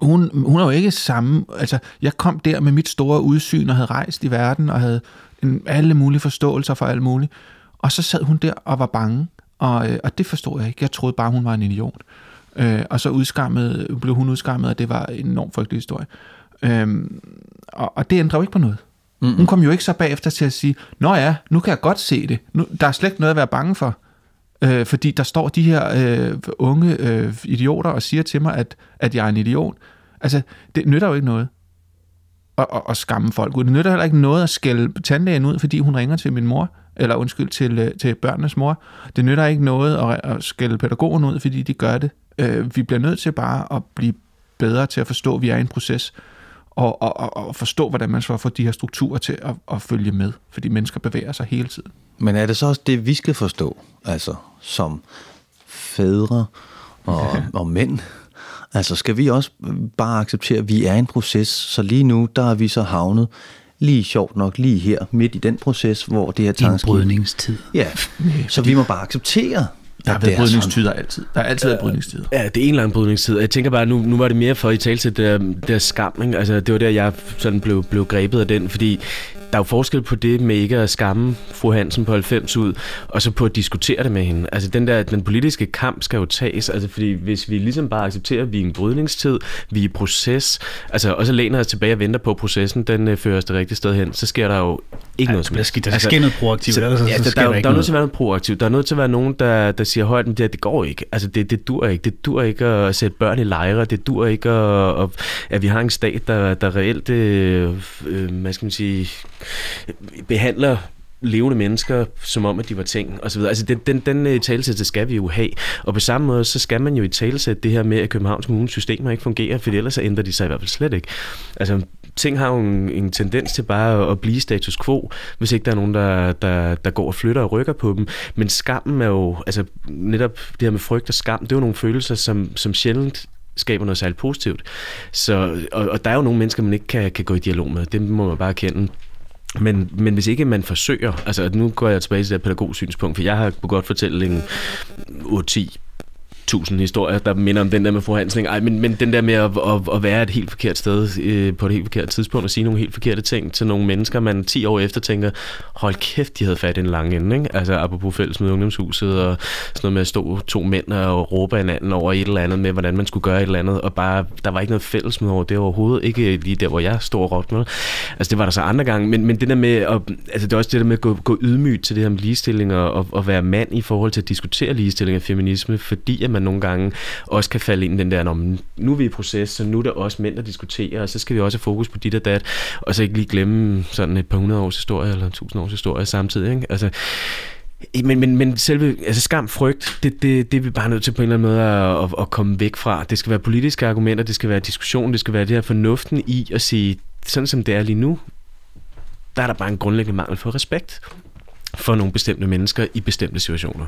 hun, hun er jo ikke samme, altså jeg kom der med mit store udsyn og havde rejst i verden og havde en, alle mulige forståelser for alt muligt. Og så sad hun der og var bange, og, øh, og det forstod jeg ikke. Jeg troede bare, hun var en idiot. Øh, og så udskammede, blev hun udskammet, og det var en enormt frygtelig historie. Øhm, og, og det ændrer jo ikke på noget. Mm. Hun kom jo ikke så bagefter til at sige, Nå ja, nu kan jeg godt se det. Nu, der er slet ikke noget at være bange for. Øh, fordi der står de her øh, unge øh, idioter og siger til mig, at, at jeg er en idiot. Altså, det nytter jo ikke noget at, at, at skamme folk ud. Det nytter heller ikke noget at skælde tandlægen ud, fordi hun ringer til min mor, eller undskyld, til, øh, til børnenes mor. Det nytter ikke noget at, at skælde pædagogen ud, fordi de gør det. Øh, vi bliver nødt til bare at blive bedre til at forstå, at vi er i en proces, og, og, og, og forstå, hvordan man så får de her strukturer til at, at følge med, fordi mennesker bevæger sig hele tiden. Men er det så også det, vi skal forstå, altså som fædre og, og mænd? Altså skal vi også bare acceptere, at vi er en proces, så lige nu, der er vi så havnet lige sjovt nok lige her, midt i den proces, hvor det her I en tankeskib... brydningstid. [LAUGHS] Ja, så vi må bare acceptere, Der har været er brydningstider altid. Der har altid været brydningstider. Ja, det er en eller anden brydningstid. Jeg tænker bare, nu, nu var det mere for i tale til det der, der skam. Ikke? Altså, det var der, jeg sådan blev, blev grebet af den, fordi der er jo forskel på det med ikke at skamme fru Hansen på 90 ud, og så på at diskutere det med hende. Altså den der, den politiske kamp skal jo tages, altså fordi hvis vi ligesom bare accepterer, at vi er en brydningstid, vi er i proces, altså og så læner os tilbage og venter på, at processen den øh, fører os det rigtige sted hen, så sker der jo ikke Ja, noget der helst. skal, der Altså, sker noget proaktivt, så, ellers så, ja, så der, sker der, der, der, der er nødt til at være noget proaktivt. Der er nødt til at være nogen, der, der siger højt, at det, det går ikke. Altså, det, det dur ikke. Det dur ikke at sætte børn i lejre. Det dur ikke, at, at, at vi har en stat, der, der reelt, øh, øh, hvad skal man sige, behandler levende mennesker, som om, at de var ting, og så videre. Altså, den, den, den øh, talesæt, skal vi jo have. Og på samme måde, så skal man jo i talesæt det her med, at Københavns Kommunes systemer ikke fungerer, for ellers så ændrer de sig i hvert fald slet ikke. Altså, ting har jo en, en tendens til bare at, blive status quo, hvis ikke der er nogen, der, der, der går og flytter og rykker på dem. Men skammen er jo, altså netop det her med frygt og skam, det er jo nogle følelser, som, som sjældent skaber noget særligt positivt. Så, og, og der er jo nogle mennesker, man ikke kan, kan gå i dialog med. Det må man bare kende. Men, men hvis ikke man forsøger, altså nu går jeg tilbage til det pædagogsynspunkt, for jeg har kunne godt fortælle en 8-10 tusind historier, der minder om den der med fru Hansen. Ej, men, men den der med at, at, at være et helt forkert sted øh, på et helt forkert tidspunkt og sige nogle helt forkerte ting til nogle mennesker, man 10 år efter tænker, hold kæft, de havde fat i en lang ende. Ikke? Altså apropos fælles med ungdomshuset og sådan noget med at stå to mænd og råbe hinanden over et eller andet med, hvordan man skulle gøre et eller andet, og bare, der var ikke noget fælles med over det overhovedet. Ikke lige der, hvor jeg står og råbte med. Altså det var der så andre gange, men, men det der med, at, altså det er også det der med at gå, gå ydmygt til det her med ligestilling og, og, og være mand i forhold til at diskutere ligestilling og feminisme, fordi at man nogle gange også kan falde ind i den der, "Nå, nu er vi i proces, så nu er der også mænd, der diskuterer, og så skal vi også have fokus på dit og dat, og så ikke lige glemme sådan et par hundrede års historie, eller tusind års historie samtidig. Ikke? Altså, men, men, men selve altså skam, frygt, det, det, det er vi bare nødt til på en eller anden måde at, at, at komme væk fra. Det skal være politiske argumenter, det skal være diskussion, det skal være det her fornuften i at sige, sådan som det er lige nu, der er der bare en grundlæggende mangel for respekt for nogle bestemte mennesker i bestemte situationer.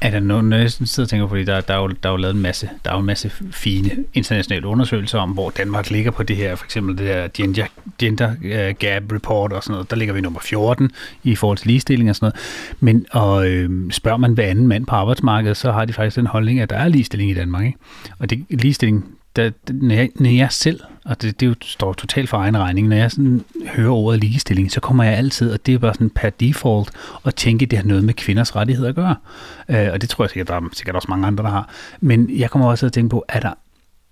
Er der nogen, når jeg sidder og tænker, fordi der, der, er jo, der er jo lavet en masse, der er jo en masse fine internationale undersøgelser om, hvor Danmark ligger på det her, for eksempel det her gender, gender øh, gap report og sådan noget, der ligger vi nummer 14 i forhold til ligestilling og sådan noget. Men og, øh, spørger man hver anden mand på arbejdsmarkedet, så har de faktisk den holdning, at der er ligestilling i Danmark. Ikke? Og det ligestilling, da, når, jeg, når jeg selv, og det, det jo står totalt for egen regning, når jeg sådan hører ordet ligestilling, så kommer jeg altid, og det er bare sådan per default, at tænke, at det har noget med kvinders rettigheder at gøre. Øh, og det tror jeg sikkert, der er sikkert også mange andre, der har. Men jeg kommer også til at tænke på, er der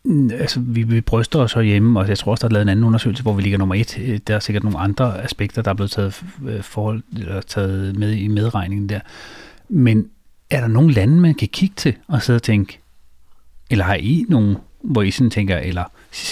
mm, altså, vi, vi bryster os herhjemme, og jeg tror også, der er lavet en anden undersøgelse, hvor vi ligger nummer et. Øh, der er sikkert nogle andre aspekter, der er blevet taget, øh, forhold, eller taget med i medregningen der. Men er der nogle lande, man kan kigge til og sidde og tænke, eller har I nogle, hvor I sådan tænker, eller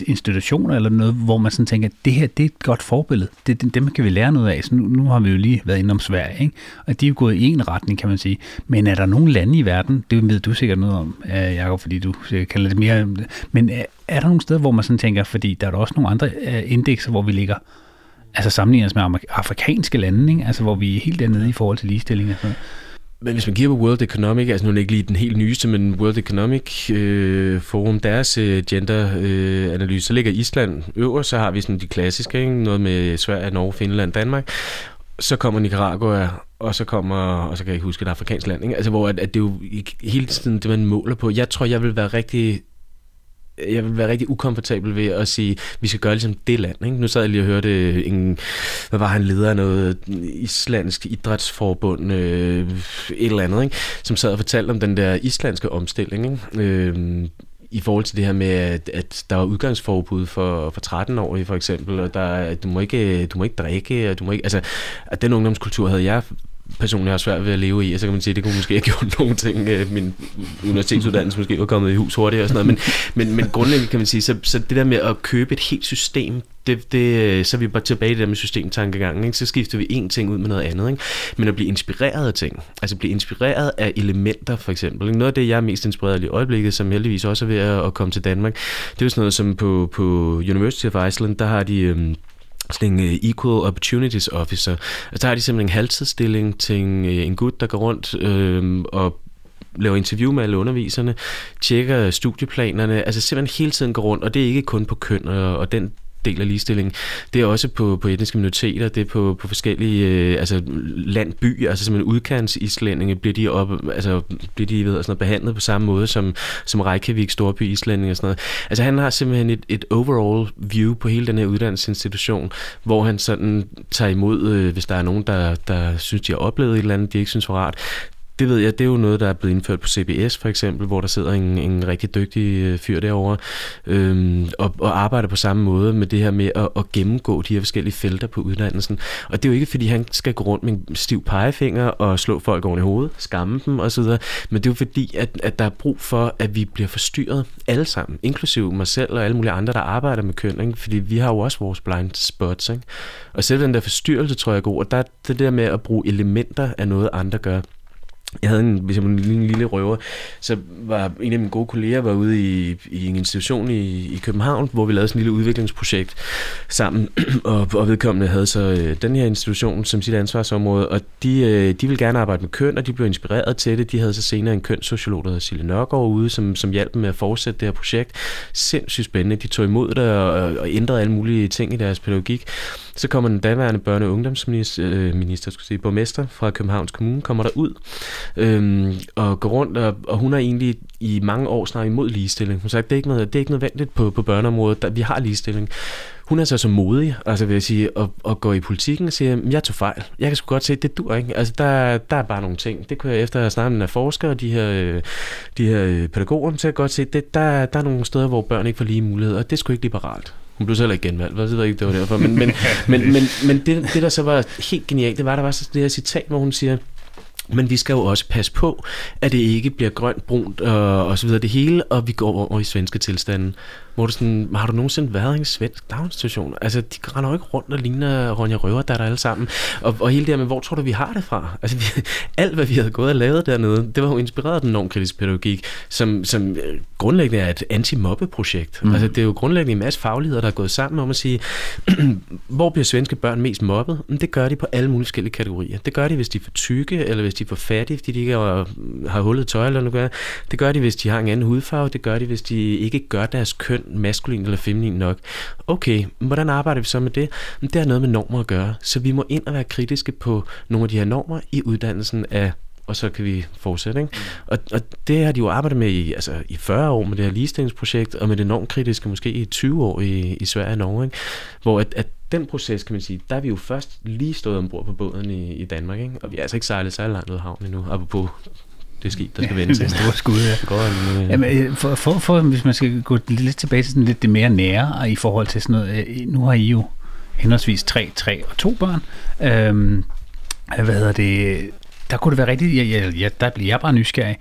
institutioner eller noget, hvor man sådan tænker, det her det er et godt forbillede. Det, det, dem kan vi lære noget af. Så nu, nu har vi jo lige været inde om Sverige, ikke? og de er jo gået i en retning, kan man sige. Men er der nogle lande i verden, det ved du sikkert noget om, øh, Jacob, fordi du sikkert kalder det mere, men øh, er, der nogle steder, hvor man sådan tænker, fordi der er der også nogle andre øh, indekser, hvor vi ligger, altså sammenlignet med afrikanske lande, ikke? altså hvor vi er helt dernede i forhold til ligestilling og sådan noget. Men hvis man kigger på World Economic, altså nu er det ikke lige den helt nyeste, men World Economic øh, Forum, deres øh, gender-analyse, øh, analyse, så ligger Island øverst, så har vi sådan de klassiske, ikke? noget med Sverige, Norge, Finland, Danmark. Så kommer Nicaragua, og så kommer, og så kan jeg ikke huske et afrikansk land, ikke? altså hvor at, at det er jo ikke hele tiden det, man måler på. Jeg tror, jeg vil være rigtig jeg vil være rigtig ukomfortabel ved at sige, vi skal gøre ligesom det land. Ikke? Nu sad jeg lige og hørte øh, en, hvad var han leder af noget øh, islandsk idrætsforbund, øh, et eller andet, ikke? som sad og fortalte om den der islandske omstilling. Ikke? Øh, i forhold til det her med, at, at der var udgangsforbud for, for 13-årige for eksempel, og der, du, må ikke, du må ikke drikke, og du må ikke, altså, at den ungdomskultur havde jeg personligt har svært ved at leve i, og så kan man sige, at det kunne måske have [LAUGHS] gjort nogle ting, øh, min universitetsuddannelse måske var kommet i hus hurtigere og sådan noget, men, men, men grundlæggende kan man sige, så, så det der med at købe et helt system, det, det, så er vi bare tilbage i det der med systemtankegangen, ikke? så skifter vi en ting ud med noget andet, ikke? men at blive inspireret af ting, altså blive inspireret af elementer for eksempel, ikke? noget af det, jeg er mest inspireret af i øjeblikket, som heldigvis også er ved at, at komme til Danmark, det er jo sådan noget som på, på University of Iceland, der har de... Øhm, sådan en uh, øh, Equal Opportunities Officer. Altså, der har de simpelthen en halvtidsstilling til en, uh, en gut, der går rundt øh, og laver interview med alle underviserne, tjekker studieplanerne, altså simpelthen hele tiden går rundt, og det er ikke kun på køn og, og den del af ligestillingen. Det er også på, på etniske minoriteter, det er på, på forskellige øh, altså landby, altså simpelthen udkantsislændinge, bliver de, op, altså, bliver de ved, sådan noget, behandlet på samme måde som, som Reykjavik, storby islændinge og sådan noget. Altså han har simpelthen et, et overall view på hele den her uddannelsesinstitution, hvor han sådan tager imod, øh, hvis der er nogen, der, der synes, de har oplevet et eller andet, de ikke synes var rart det ved jeg, det er jo noget, der er blevet indført på CBS for eksempel, hvor der sidder en, en rigtig dygtig øh, fyr derovre øhm, og, og arbejder på samme måde med det her med at, at gennemgå de her forskellige felter på uddannelsen. Og det er jo ikke, fordi han skal gå rundt med en stiv pegefinger og slå folk oven i hovedet, skamme dem osv., men det er jo fordi, at, at der er brug for, at vi bliver forstyrret alle sammen, inklusive mig selv og alle mulige andre, der arbejder med køn, ikke? fordi vi har jo også vores blind spots. Ikke? Og selv den der forstyrrelse, tror jeg er god, og der, det der med at bruge elementer af noget, andre gør, jeg havde en, hvis jeg var en lille, lille røver, så var en af mine gode kolleger var ude i, i en institution i, i København, hvor vi lavede sådan et lille udviklingsprojekt sammen, [CLEARS THROAT] og, og vedkommende havde så øh, den her institution som sit ansvarsområde, og de, øh, de ville gerne arbejde med køn, og de blev inspireret til det. De havde så senere en kønssociolog, der hedder Sille Nørgaard ude, som, som hjalp dem med at fortsætte det her projekt. Sindssygt spændende. De tog imod det og, og ændrede alle mulige ting i deres pædagogik. Så kommer den daværende børne- og ungdomsminister, øh, minister, skulle sige, borgmester fra Københavns Kommune, kommer der ud øhm, og gå rundt, og, og hun har egentlig i mange år snakket imod ligestilling. Hun sagde, at det er ikke, noget, det er ikke nødvendigt på, på børneområdet, der, vi har ligestilling. Hun er så så modig, altså vil jeg sige, og, og gå i politikken og siger, jeg tog fejl. Jeg kan sgu godt se, at det dur ikke. Altså der, der er bare nogle ting. Det kunne jeg efter at have snakket med forskere og de her, øh, de her øh, pædagoger, så jeg godt se, at det, der, der er nogle steder, hvor børn ikke får lige muligheder, og det er sgu ikke liberalt. Hun blev så heller ikke genvalgt, jeg ved ikke, det var derfor. Men, men, men, men, men det, det, der så var helt genialt, det var, der var så det her citat, hvor hun siger, men vi skal jo også passe på, at det ikke bliver grønt, brunt og, og så videre det hele, og vi går over i svenske tilstanden. Hvor du sådan, har du nogensinde været i en svensk daginstitution? Altså, de render jo ikke rundt og ligner Ronja Røver, der er der alle sammen. Og, og hele det her med, hvor tror du, vi har det fra? Altså, vi, [LAUGHS] alt, hvad vi havde gået og lavet dernede, det var jo inspireret af den normkritiske pædagogik, som, som øh, grundlæggende er et anti-mobbe-projekt. Mm. Altså, det er jo grundlæggende en masse fagligheder, der er gået sammen om at sige, [CLEARS THROAT] hvor bliver svenske børn mest mobbet? Men det gør de på alle mulige forskellige kategorier. Det gør de, hvis de er for tykke, eller hvis de er for fattige, fordi de ikke har, har hullet tøj eller noget. Det gør de, hvis de har en anden hudfarve. Det gør de, hvis de ikke gør deres køn maskulin eller feminin nok. Okay, hvordan arbejder vi så med det? Det har noget med normer at gøre, så vi må ind og være kritiske på nogle af de her normer i uddannelsen af og så kan vi fortsætte. Ikke? Og, og det har de jo arbejdet med i, altså, i 40 år med det her ligestillingsprojekt, og med det normkritiske måske i 20 år i, i Sverige og Norge. Ikke? Hvor at, at den proces, kan man sige, der er vi jo først lige stået ombord på båden i, i Danmark, ikke? og vi er altså ikke sejlet så langt ud af havnen endnu, apropos det skib, der skal vende til. [LAUGHS] det store skud, ja. Går, Jamen, øh, for, for, for, hvis man skal gå lidt tilbage til sådan lidt det mere nære, i forhold til sådan noget, øh, nu har I jo henholdsvis tre, tre og to børn. Øhm, hvad hedder det? Der kunne det være rigtigt, ja, ja, ja, der bliver jeg bare nysgerrig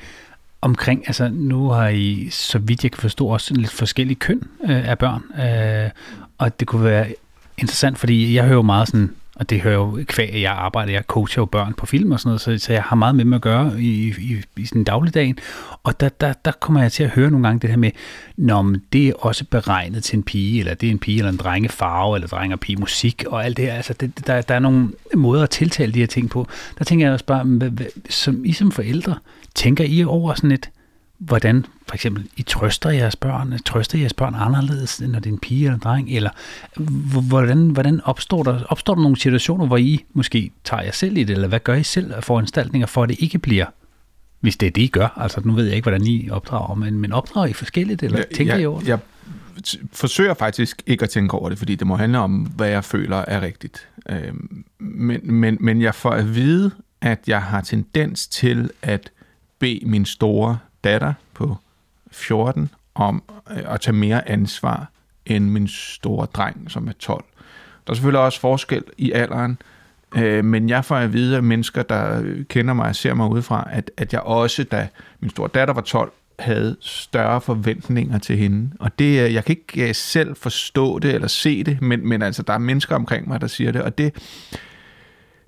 omkring, altså nu har I, så vidt jeg kan forstå, også lidt forskellige køn øh, af børn, øh, og det kunne være interessant, fordi jeg hører jo meget sådan, og det hører jo kvæg, at jeg arbejder, jeg coacher jo børn på film og sådan noget, så, så jeg har meget med dem at gøre i, i, i sådan dagligdagen. Og der, der, der kommer jeg til at høre nogle gange det her med, når det er også beregnet til en pige, eller det er en pige eller en drenge farve, eller dreng og pige musik, og alt det her. Altså, det, der, der er nogle måder at tiltale de her ting på. Der tænker jeg også bare, som I som forældre, tænker I over sådan et, hvordan for eksempel I trøster jeres børn, trøster jeres børn anderledes, når det er en pige eller en dreng, eller hvordan, hvordan opstår, der, opstår der nogle situationer, hvor I måske tager jer selv i det, eller hvad gør I selv af foranstaltninger, for at det ikke bliver hvis det er det, I gør. Altså, nu ved jeg ikke, hvordan I opdrager, men, men opdrager I forskelligt, eller ja, tænker jeg, I over det? Jeg forsøger faktisk ikke at tænke over det, fordi det må handle om, hvad jeg føler er rigtigt. Øhm, men, men, men jeg får at vide, at jeg har tendens til at bede min store datter på 14 om øh, at tage mere ansvar end min store dreng, som er 12. Der er selvfølgelig også forskel i alderen, øh, men jeg får at vide af mennesker, der kender mig og ser mig udefra, at, at jeg også, da min store datter var 12, havde større forventninger til hende. Og det, øh, jeg kan ikke øh, selv forstå det eller se det, men, men altså, der er mennesker omkring mig, der siger det, og det,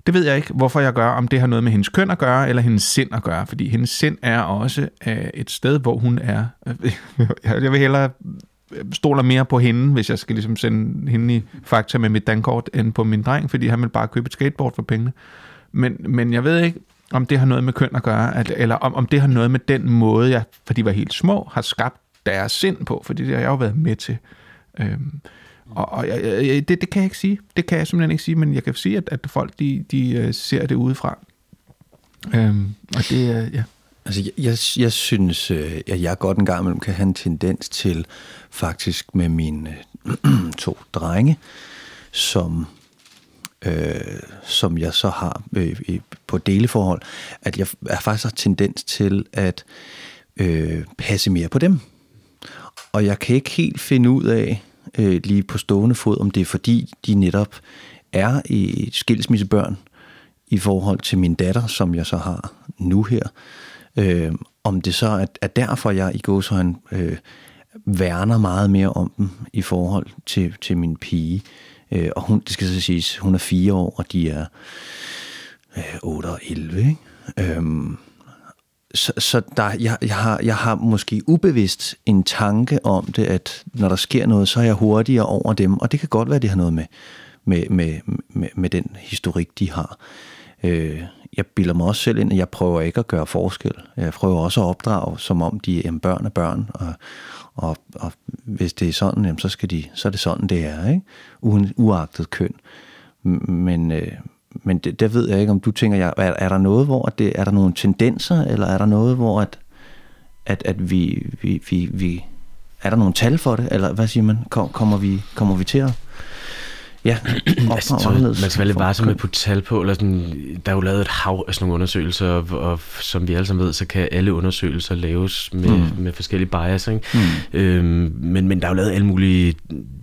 det ved jeg ikke, hvorfor jeg gør, om det har noget med hendes køn at gøre, eller hendes sind at gøre, fordi hendes sind er også øh, et sted, hvor hun er. Øh, [LAUGHS] jeg vil hellere øh, stoler mere på hende, hvis jeg skal ligesom sende hende i fakta med mit dankort, end på min dreng, fordi han vil bare købe et skateboard for pengene. Men, men jeg ved ikke, om det har noget med køn at gøre, at, eller om, om det har noget med den måde, jeg, for de var helt små, har skabt deres sind på, fordi det har jeg jo været med til. Øhm, og, og jeg, jeg, det, det kan jeg ikke sige. Det kan jeg simpelthen ikke sige, men jeg kan sige, at, at folk de, de øh, ser det udefra. Øhm, og det er, ja. Altså, jeg, jeg, jeg synes, øh, at jeg godt en gang imellem kan have en tendens til, faktisk med mine øh, [CLEARS THROAT] to drenge, som, øh, som jeg så har øh, på deleforhold, at jeg er faktisk har tendens til at øh, passe mere på dem. Og jeg kan ikke helt finde ud af, øh, lige på stående fod, om det er fordi, de netop er i skilsmissebørn i forhold til min datter, som jeg så har nu her. Øh, om det så er, er derfor, jeg i gåsøjne øh, værner meget mere om dem i forhold til, til min pige. Øh, og hun, det skal så siges, hun er fire år, og de er øh, 8 og 11, ikke? Øh, så, så der, jeg, jeg, har, jeg har måske ubevidst en tanke om det, at når der sker noget, så er jeg hurtigere over dem, og det kan godt være, at det har noget med, med, med, med, med den historik, de har. Øh, jeg bilder mig også selv ind, at jeg prøver ikke at gøre forskel. Jeg prøver også at opdrage, som om de er børn af børn, og, og, og hvis det er sådan, jamen, så, skal de, så er det sådan, det er, ikke? Uagtet køn. Men, øh, men det, der ved jeg ikke, om du tænker, er, er der noget, hvor det, er der nogle tendenser, eller er der noget, hvor at, at, at vi, vi, vi, vi, er der nogle tal for det, eller hvad siger man, Kom, kommer vi, kommer vi til at Ja, [CLEARS THROAT] altså, tror, man skal være lidt varsom med at putte tal på. Eller sådan, der er jo lavet et hav af sådan nogle undersøgelser, og, og som vi alle sammen ved, så kan alle undersøgelser laves med, mm. med forskellige bias. Ikke? Mm. Øhm, men, men der er jo lavet alle mulige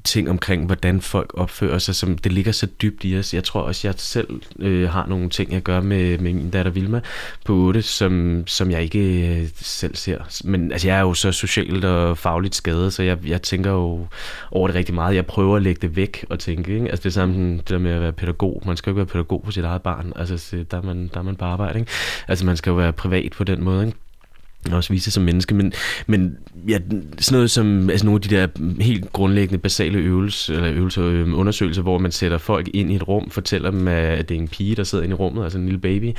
ting omkring, hvordan folk opfører sig, som det ligger så dybt i os. Jeg tror også, jeg selv øh, har nogle ting, jeg gør med, med min datter Vilma på 8, som, som jeg ikke øh, selv ser. Men altså, jeg er jo så socialt og fagligt skadet, så jeg, jeg tænker jo over det rigtig meget. Jeg prøver at lægge det væk og tænke, ikke? Altså det samme det der med at være pædagog. Man skal jo ikke være pædagog for sit eget barn. Altså der er man, der er man på arbejde. Ikke? Altså man skal jo være privat på den måde. Ikke? Og også vise sig som menneske, men, men ja, sådan noget som altså nogle af de der helt grundlæggende basale øvelser, eller øvelser, øh, undersøgelser, hvor man sætter folk ind i et rum, fortæller dem, at det er en pige, der sidder inde i rummet, altså en lille baby,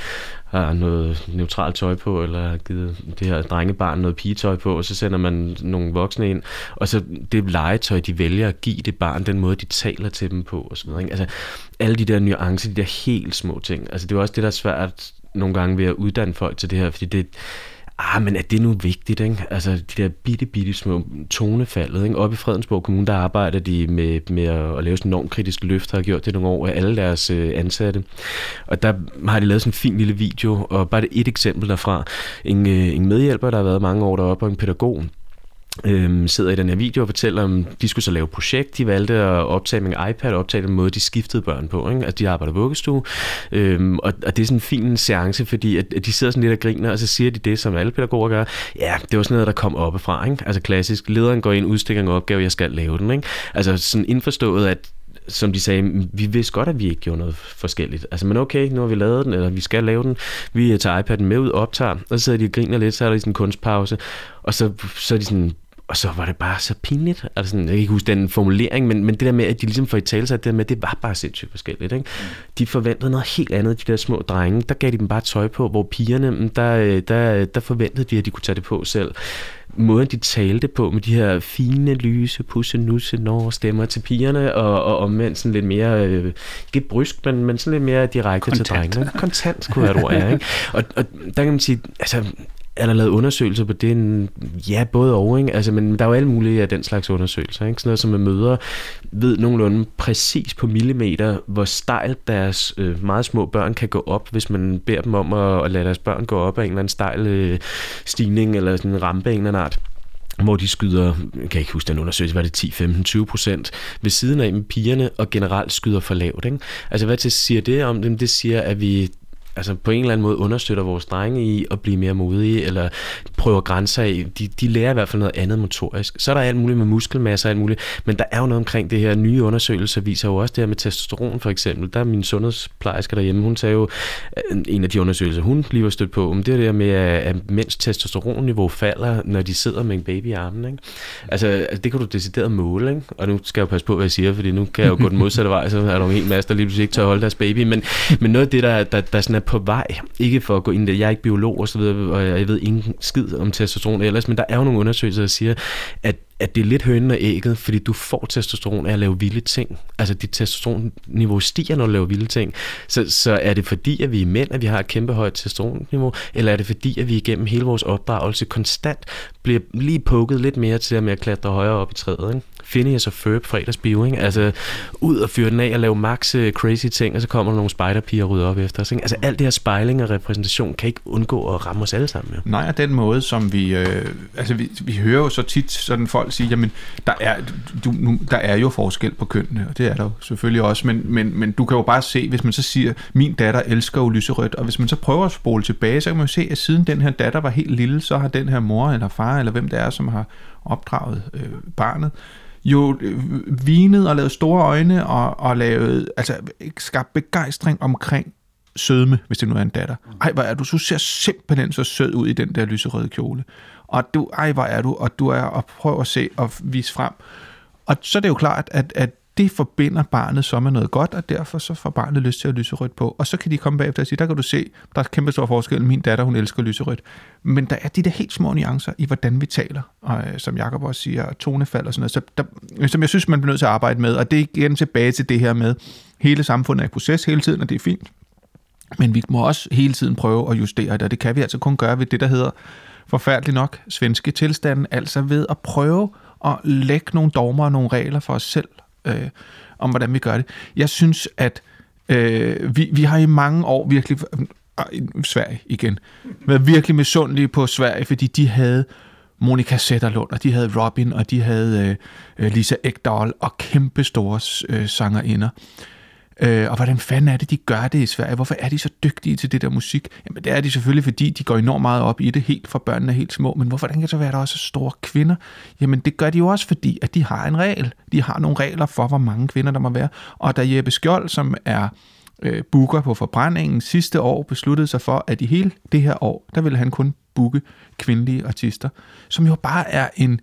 har noget neutralt tøj på, eller har givet det her drengebarn noget pigetøj på, og så sender man nogle voksne ind, og så det legetøj, de vælger at give det barn, den måde, de taler til dem på, og så videre. Ikke? Altså, alle de der nuancer, de der helt små ting, altså det er også det, der er svært nogle gange ved at uddanne folk til det her, fordi det, ah, men er det nu vigtigt, ikke? Altså, de der bitte, bitte små tonefaldet, ikke? Oppe i Fredensborg Kommune, der arbejder de med, med at, lave sådan en normkritisk løft, har gjort det nogle år af alle deres øh, ansatte. Og der har de lavet sådan en fin lille video, og bare et eksempel derfra. En, øh, en medhjælper, der har været mange år deroppe, og en pædagog, øhm, sidder i den her video og fortæller om, de skulle så lave et projekt. De valgte at optage med en iPad og optage den måde, de skiftede børn på. Ikke? Altså, de arbejder vuggestue. øh, og, og, det er sådan en fin seance, fordi at, at de sidder sådan lidt og griner, og så siger de det, som alle pædagoger gør. Ja, det var sådan noget, der kom oppefra. Ikke? Altså klassisk. Lederen går ind, udstikker en opgave, jeg skal lave den. Ikke? Altså sådan indforstået, at som de sagde, vi vidste godt, at vi ikke gjorde noget forskelligt. Altså, men okay, nu har vi lavet den, eller vi skal lave den. Vi tager iPad'en med ud, optager, og så sidder de og griner lidt, så er der sådan en kunstpause, og så, så er de sådan, og så var det bare så pinligt. Altså, jeg kan ikke huske den formulering, men, men det der med, at de ligesom får i tale sig, det der med, det var bare sindssygt forskelligt. Ikke? De forventede noget helt andet, de der små drenge. Der gav de dem bare tøj på, hvor pigerne, mm, der, der, der forventede de, at de kunne tage det på selv. Måden, de talte på med de her fine, lyse, pusse, nusse, når stemmer til pigerne, og, og omvendt sådan lidt mere, øh, ikke brysk, men, men sådan lidt mere direkte Kontant. til drengene. Kontant, kunne være et ord, ja. Ikke? [LAUGHS] Og, og der kan man sige, altså, er der lavet undersøgelser på det? Ja, både og, ikke? Altså, men der er jo alle mulige af den slags undersøgelser. Ikke? Sådan noget som at møder ved nogenlunde præcis på millimeter, hvor stejlt deres øh, meget små børn kan gå op, hvis man beder dem om at, at lade deres børn gå op af en eller anden stejl øh, stigning eller sådan en rampe af en eller anden art hvor de skyder, jeg kan ikke huske den undersøgelse, var det 10, 15, 20 procent ved siden af med pigerne, og generelt skyder for lavt. Ikke? Altså hvad det siger det om dem? Det siger, at vi altså på en eller anden måde understøtter vores drenge i at blive mere modige, eller prøver grænser i. De, de lærer i hvert fald noget andet motorisk. Så er der alt muligt med muskelmasse og alt muligt, men der er jo noget omkring det her. Nye undersøgelser viser jo også det her med testosteron for eksempel. Der er min sundhedsplejerske derhjemme, hun sagde jo, øh, en af de undersøgelser, hun lige var stødt på, det er det der med, at mænds testosteronniveau falder, når de sidder med en baby i armen. Ikke? Altså, altså, det kan du decideret måle, ikke? og nu skal jeg jo passe på, hvad jeg siger, fordi nu kan jeg jo gå den modsatte vej, så er der en hel masse, der lige pludselig ikke tør holde deres baby, men, men noget af det, der, der, der sådan er på vej, ikke for at gå ind i det, jeg er ikke biolog og så videre, og jeg ved ingen skid om testosteron ellers, men der er jo nogle undersøgelser, der siger, at at det er lidt hønen og ægget, fordi du får testosteron af at lave vilde ting. Altså dit testosteronniveau stiger, når du laver vilde ting. Så, så er det fordi, at vi er mænd, at vi har et kæmpe højt testosteronniveau, eller er det fordi, at vi igennem hele vores opdragelse konstant bliver lige pukket lidt mere til at med at klatre højere op i træet, ikke? Phineas og Ferb fredagsbio, ikke? Altså, ud og fyre den af og lave max øh, crazy ting, og så kommer der nogle spiderpiger og rydder op efter os, ikke? Altså, alt det her spejling og repræsentation kan ikke undgå at ramme os alle sammen, jo. Nej, og den måde, som vi... Øh, altså, vi, vi hører jo så tit sådan folk sige, jamen, der er, du, nu, der er jo forskel på kønnene, og det er der jo selvfølgelig også, men, men, men du kan jo bare se, hvis man så siger, min datter elsker jo lyserødt, og hvis man så prøver at spole tilbage, så kan man jo se, at siden den her datter var helt lille, så har den her mor eller far, eller hvem det er, som har opdraget øh, barnet, jo øh, vinet og lavet store øjne og, og lavet, altså skabt begejstring omkring sødme, hvis det nu er en datter. Ej, hvor er du, du ser simpelthen så sød ud i den der lyserøde kjole. Og du, ej, hvor er du, og du er, og prøv at se og vise frem. Og så er det jo klart, at, at det forbinder barnet så med noget godt, og derfor så får barnet lyst til at lyserødt på. Og så kan de komme bagefter og sige, der kan du se, der er kæmpe stor forskel. Min datter, hun elsker lyserødt. Men der er de der helt små nuancer i, hvordan vi taler. Og øh, som Jacob også siger, tonefald og sådan noget. Så der, øh, som jeg synes, man bliver nødt til at arbejde med. Og det er igen tilbage til det her med, hele samfundet er i proces hele tiden, og det er fint. Men vi må også hele tiden prøve at justere det, og det kan vi altså kun gøre ved det, der hedder forfærdeligt nok svenske tilstanden, altså ved at prøve at lægge nogle dogmer og nogle regler for os selv, øh, om hvordan vi gør det. Jeg synes, at øh, vi, vi har i mange år virkelig, øh, øh Sverige igen, været virkelig misundelige på Sverige, fordi de havde Monika Sætterlund, og de havde Robin, og de havde øh, øh Lisa Ekdahl, og kæmpe store øh, sangerinder. Øh, Øh, og hvordan fanden er det, de gør det i Sverige? Hvorfor er de så dygtige til det der musik? Jamen det er de selvfølgelig, fordi de går enormt meget op i det, helt fra børnene er helt små. Men hvorfor kan det så være, at der også er store kvinder? Jamen det gør de jo også, fordi at de har en regel. De har nogle regler for, hvor mange kvinder der må være. Og da Jeppe Skjold, som er øh, booker på forbrændingen sidste år, besluttede sig for, at i hele det her år, der ville han kun booke kvindelige artister, som jo bare er en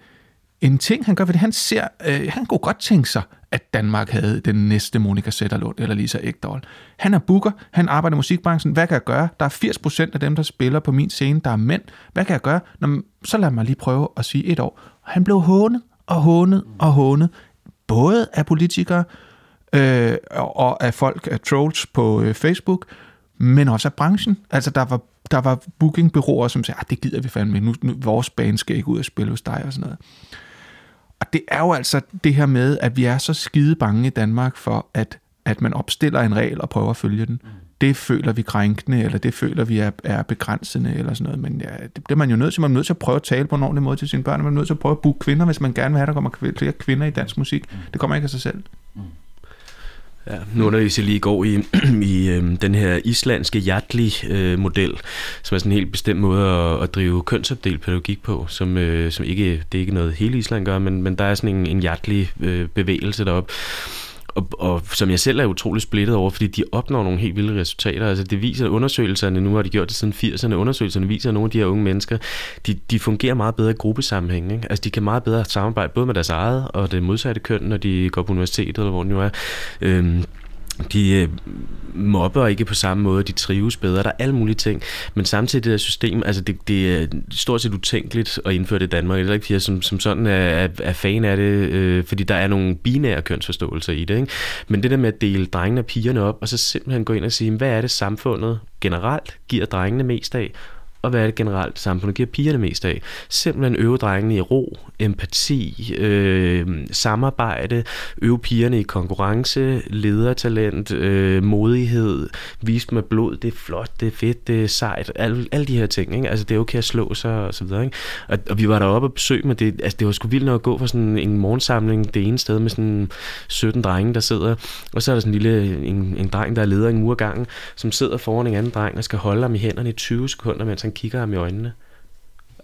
en ting, han gør, fordi han ser, øh, han kunne godt tænke sig, at Danmark havde den næste Monika Sætterlund eller Lisa Ekdahl. Han er booker, han arbejder i musikbranchen. Hvad kan jeg gøre? Der er 80% af dem, der spiller på min scene, der er mænd. Hvad kan jeg gøre? Nå, så lad mig lige prøve at sige et år. Han blev hånet og hånet og hånet, både af politikere øh, og af folk, af trolls på øh, Facebook, men også af branchen. Altså, der var, der var bookingbyråer, som sagde, ah, det gider vi fandme, nu, nu vores bane skal ikke ud og spille hos dig og sådan noget. Og det er jo altså det her med, at vi er så skide bange i Danmark for, at, at man opstiller en regel og prøver at følge den. Mm. Det føler vi krænkende, eller det føler vi er, er begrænsende, eller sådan noget. Men ja, det, det er man jo nødt til. Man er nødt til at prøve at tale på en ordentlig måde til sine børn. Man er nødt til at prøve at booke kvinder, hvis man gerne vil have, at der kommer flere kvinder i dansk musik. Mm. Det kommer ikke af sig selv. Ja, nu underviste jeg lige i går i, [CLEARS THROAT] i øh, den her islandske Jatli-model, øh, som er sådan en helt bestemt måde at, at drive kønsopdelt pædagogik på, som, øh, som ikke, det er ikke noget hele Island gør, men, men der er sådan en, en Jatli-bevægelse øh, deroppe og, og som jeg selv er utrolig splittet over, fordi de opnår nogle helt vilde resultater. Altså det viser undersøgelserne, nu har de gjort det siden 80'erne, undersøgelserne viser, at nogle af de her unge mennesker, de, de fungerer meget bedre i gruppesammenhæng. Ikke? Altså de kan meget bedre samarbejde både med deres eget og det modsatte køn, når de går på universitetet, eller hvor de nu er. Øhm, de øh, mobber ikke på samme måde, de trives bedre, der er alle mulige ting, men samtidig det der system, altså det, det er stort set utænkeligt at indføre det i Danmark, det er ikke, fordi jeg som, som sådan er, er, er fan af det, øh, fordi der er nogle binære kønsforståelser i det, ikke? men det der med at dele drengene og pigerne op, og så simpelthen gå ind og sige, hvad er det samfundet generelt giver drengene mest af, og hvad er det generelt samfundet giver pigerne mest af. Simpelthen øve drengene i ro, empati, øh, samarbejde, øve pigerne i konkurrence, ledertalent, øh, modighed, vise med blod, det er flot, det er fedt, det er sejt, alle, alle de her ting. Ikke? Altså det er okay at slå sig og så videre. Ikke? Og, og vi var deroppe og besøg med det, altså det var sgu vildt nok at gå for sådan en morgensamling det ene sted med sådan 17 drenge, der sidder, og så er der sådan en lille en, en dreng, der er leder en uge gangen, som sidder foran en anden dreng og skal holde ham i hænderne i 20 sekunder, mens han kigger ham i øjnene.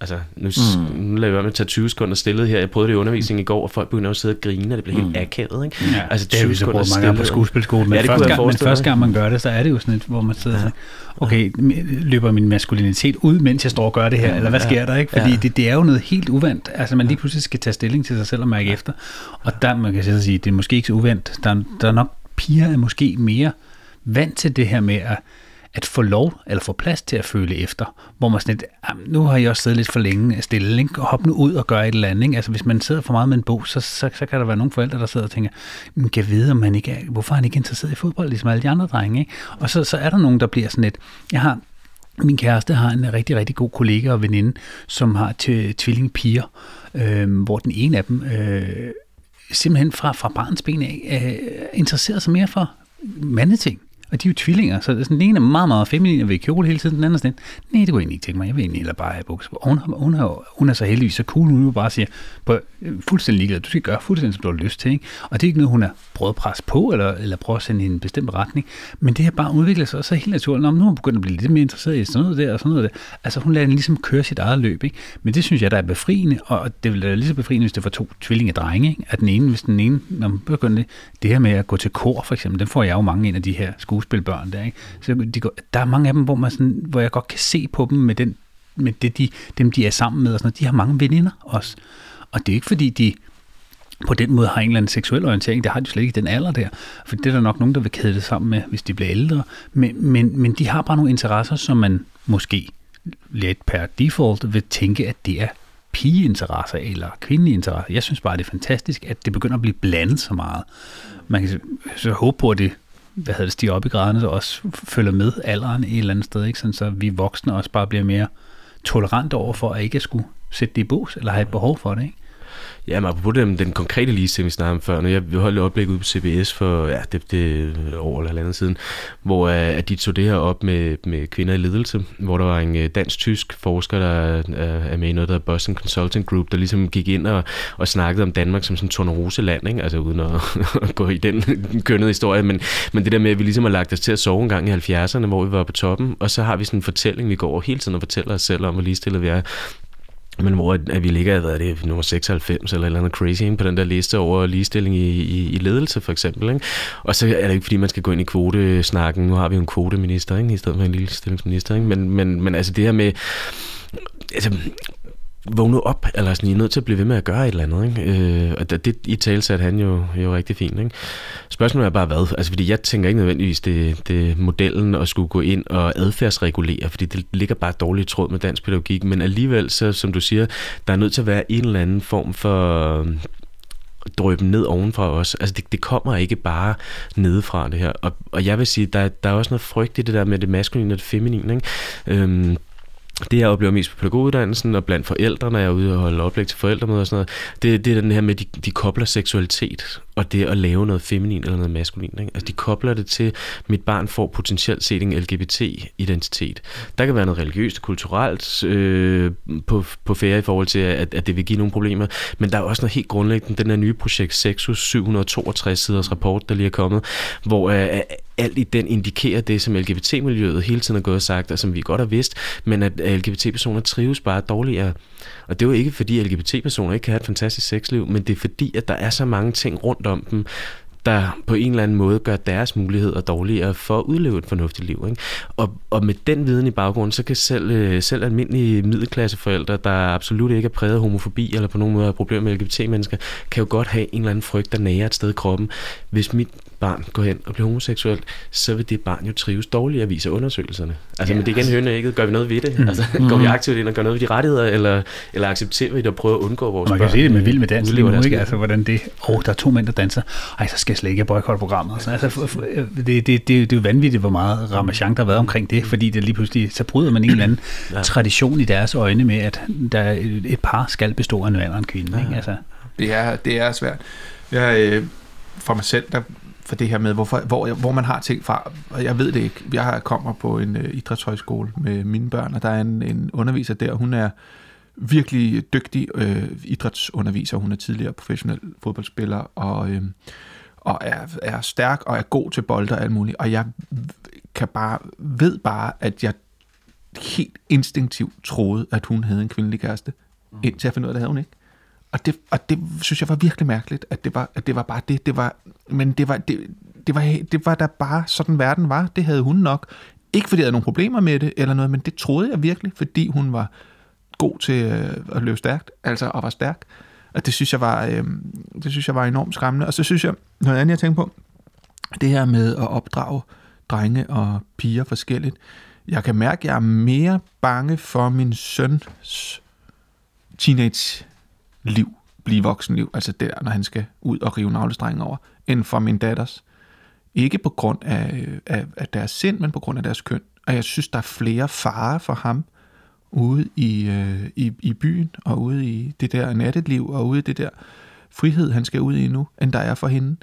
Altså, nu, mm. nu lader jeg være med at tage 20 sekunder stillet her. Jeg prøvede det i undervisning i går, og folk begynder at sidde og grine, og det bliver mm. helt akavet. Ikke? Ja, altså, det har vi så brugt mange gange på skuespilskolen. Men, ja, første gang, men første gang man gør det, så er det jo sådan et, hvor man sidder ja. og okay, løber min maskulinitet ud, mens jeg står og gør det her, ja, eller hvad sker der? ikke? Fordi ja. det, det er jo noget helt uvandt. Altså, man lige pludselig skal tage stilling til sig selv og mærke ja. efter. Og der, man kan sige, det er måske ikke så uvandt. Der, der er nok, piger er måske mere vant til det her med at at få lov, eller få plads til at føle efter, hvor man sådan lidt, nu har jeg også siddet lidt for længe stille, ikke? hop nu ud og gør et eller andet. Ikke? Altså hvis man sidder for meget med en bog, så, så, så kan der være nogle forældre, der sidder og tænker, men kan vide, om man ikke er, hvorfor er han ikke interesseret i fodbold, ligesom alle de andre drenge. Ikke? Og så, så er der nogen, der bliver sådan lidt, jeg har min kæreste har en rigtig, rigtig god kollega og veninde, som har til tvillingpiger, øh, hvor den ene af dem øh, simpelthen fra, fra barns ben af øh, interesserer sig mere for mandeting. Og de er jo tvillinger, så den ene er meget, meget feminin og vil kjole hele tiden, den anden er sådan, nej, det kunne jeg egentlig ikke tænke mig, jeg vil egentlig heller bare have bukser på. Hun, hun, hun, hun er så heldigvis så cool, hun bare siger, på, øh, fuldstændig ligeglad, du skal gøre fuldstændig, som du har lyst til. Ikke? Og det er ikke noget, hun er prøvet at presse på, eller, eller prøvet at sende i en bestemt retning, men det har bare udviklet sig, så helt naturligt, nu er hun begyndt at blive lidt mere interesseret i sådan noget der, og sådan noget der. Altså hun lader den ligesom køre sit eget løb, ikke? Men det synes jeg, der er befriende, og det vil være lige så befriende, hvis det var to tvillinge drenge, ikke? At den ene, hvis den ene, når man begynder det, det her med at gå til kor, for eksempel, den får jeg jo mange ind af de her skuespilbørn der, ikke? Så de går, der er mange af dem, hvor, man sådan, hvor jeg godt kan se på dem med, den, med det, de, dem, de er sammen med, og sådan noget. De har mange veninder også. Og det er ikke fordi, de på den måde har en eller anden seksuel orientering. Det har de slet ikke den alder der. For det er der nok nogen, der vil kæde det sammen med, hvis de bliver ældre. Men, men, men de har bare nogle interesser, som man måske lidt per default vil tænke, at det er pigeinteresser eller kvindelige interesser. Jeg synes bare, det er fantastisk, at det begynder at blive blandet så meget. Man kan så håbe på, at det hvad hedder det, stiger op i graderne, så også følger med alderen et eller andet sted, ikke? Sådan, så vi voksne også bare bliver mere tolerant over for at ikke at skulle sætte det i bus, eller have et behov for det, ikke? Ja, men apropos den, den konkrete ligestilling, vi snakkede om før, når jeg holdt et oplæg ud på CBS for ja, det, det år eller halvandet siden, hvor uh, at de tog det her op med, med kvinder i ledelse, hvor der var en uh, dansk-tysk forsker, der uh, er med i noget, der Boston Consulting Group, der ligesom gik ind og, og snakkede om Danmark som sådan tornerose-land, ikke? altså uden at, at gå i den [LAUGHS] kønnede historie, men, men det der med, at vi ligesom har lagt os til at sove en gang i 70'erne, hvor vi var på toppen, og så har vi sådan en fortælling, vi går hele tiden og fortæller os selv om, hvor ligestillet vi er. Men hvor at vi ligger, hvad er det, nummer 96 eller eller andet crazy ikke, på den der liste over ligestilling i, i, i ledelse for eksempel. Ikke? Og så er det ikke fordi, man skal gå ind i kvotesnakken. Nu har vi jo en kvoteminister, ikke? i stedet for en ligestillingsminister. Ikke? Men, men, men altså det her med... Altså, vågnet op, eller sådan, I er nødt til at blive ved med at gøre et eller andet. Ikke? Øh, og det i tale satte han jo, jo rigtig fint. Ikke? Spørgsmålet er bare hvad? Altså, fordi jeg tænker ikke nødvendigvis, det, det modellen at skulle gå ind og adfærdsregulere, fordi det ligger bare dårligt tråd med dansk pædagogik, men alligevel, så, som du siger, der er nødt til at være en eller anden form for øh, drøbe ned ovenfra os. Altså det, det kommer ikke bare nedefra det her. Og, og jeg vil sige, der, der er også noget frygt i det der med det maskuline og det feminine. Ikke? Øhm, det jeg oplever mest på pædagoguddannelsen og blandt forældre, når jeg er ude og holde oplæg til forældremøder og sådan noget, det, det er den her med, at de, de kobler seksualitet og det at lave noget feminin eller noget maskulin. Ikke? Altså de kobler det til, at mit barn får potentielt set en LGBT-identitet. Der kan være noget religiøst og kulturelt øh, på, på ferie i forhold til, at, at det vil give nogle problemer, men der er også noget helt grundlæggende, den her nye projekt Sexus 762 siders rapport, der lige er kommet, hvor øh, alt i den indikerer det, som LGBT-miljøet hele tiden har gået og sagt, og som vi godt har vidst, men at LGBT-personer trives bare dårligere. Og det er jo ikke fordi LGBT-personer ikke kan have et fantastisk sexliv, men det er fordi, at der er så mange ting rundt om dem, der på en eller anden måde gør deres muligheder dårligere for at udleve et fornuftigt liv. Ikke? Og, og med den viden i baggrunden, så kan selv, øh, selv almindelige middelklasseforældre, der absolut ikke er præget af homofobi eller på nogen måde har problemer med LGBT-mennesker, kan jo godt have en eller anden frygt, der nærer et sted i kroppen. Hvis mit barn går hen og bliver homoseksuel, så vil det barn jo trives dårligere, viser undersøgelserne. Altså, ja, men det er igen hønne ikke. Gør vi noget ved det? Mm. Altså, [LAUGHS] går vi aktivt ind og gør noget ved de rettigheder, eller, eller accepterer vi det og prøver at undgå vores Man kan se det med vild med dans lige nu, ikke? Altså, hvordan det... Åh, oh, der er to mænd, der danser. Ej, så skal jeg slet ikke boykotte programmet. Så, altså, det, det, det, det, er jo vanvittigt, hvor meget ramachan der har været omkring det, fordi det lige pludselig, så bryder man en eller anden [LAUGHS] ja. tradition i deres øjne med, at der et par skal bestå af en mand og en kvinde. Ja. Ikke? Altså. Det, er, det er svært. Jeg, øh, for mig selv, der for det her med, hvorfor, hvor, hvor man har ting fra, og jeg ved det ikke. Jeg kommer på en uh, idrætshøjskole med mine børn, og der er en, en underviser der, hun er virkelig dygtig øh, idrætsunderviser. Hun er tidligere professionel fodboldspiller, og, øh, og er, er stærk og er god til bold og alt muligt. Og jeg kan bare, ved bare, at jeg helt instinktivt troede, at hun havde en kvindelig kæreste, mm. indtil jeg fandt ud af, at det havde hun ikke. Og det, og det synes jeg var virkelig mærkeligt, at det var, at det var bare det. det var, men det var, det, det, var, det var da bare sådan, verden var. Det havde hun nok. Ikke fordi jeg havde nogle problemer med det eller noget, men det troede jeg virkelig, fordi hun var god til øh, at løbe stærkt, altså og var stærk. Og det synes jeg var, øh, det synes jeg var enormt skræmmende. Og så synes jeg, noget andet jeg tænker på, det her med at opdrage drenge og piger forskelligt. Jeg kan mærke, at jeg er mere bange for min søns liv blive voksenliv, altså der, når han skal ud og rive navlestrengen over, end for min datters. Ikke på grund af, af, af deres sind, men på grund af deres køn. Og jeg synes, der er flere farer for ham ude i, øh, i, i byen, og ude i det der natteliv, og ude i det der frihed, han skal ud i nu, end der er for hende.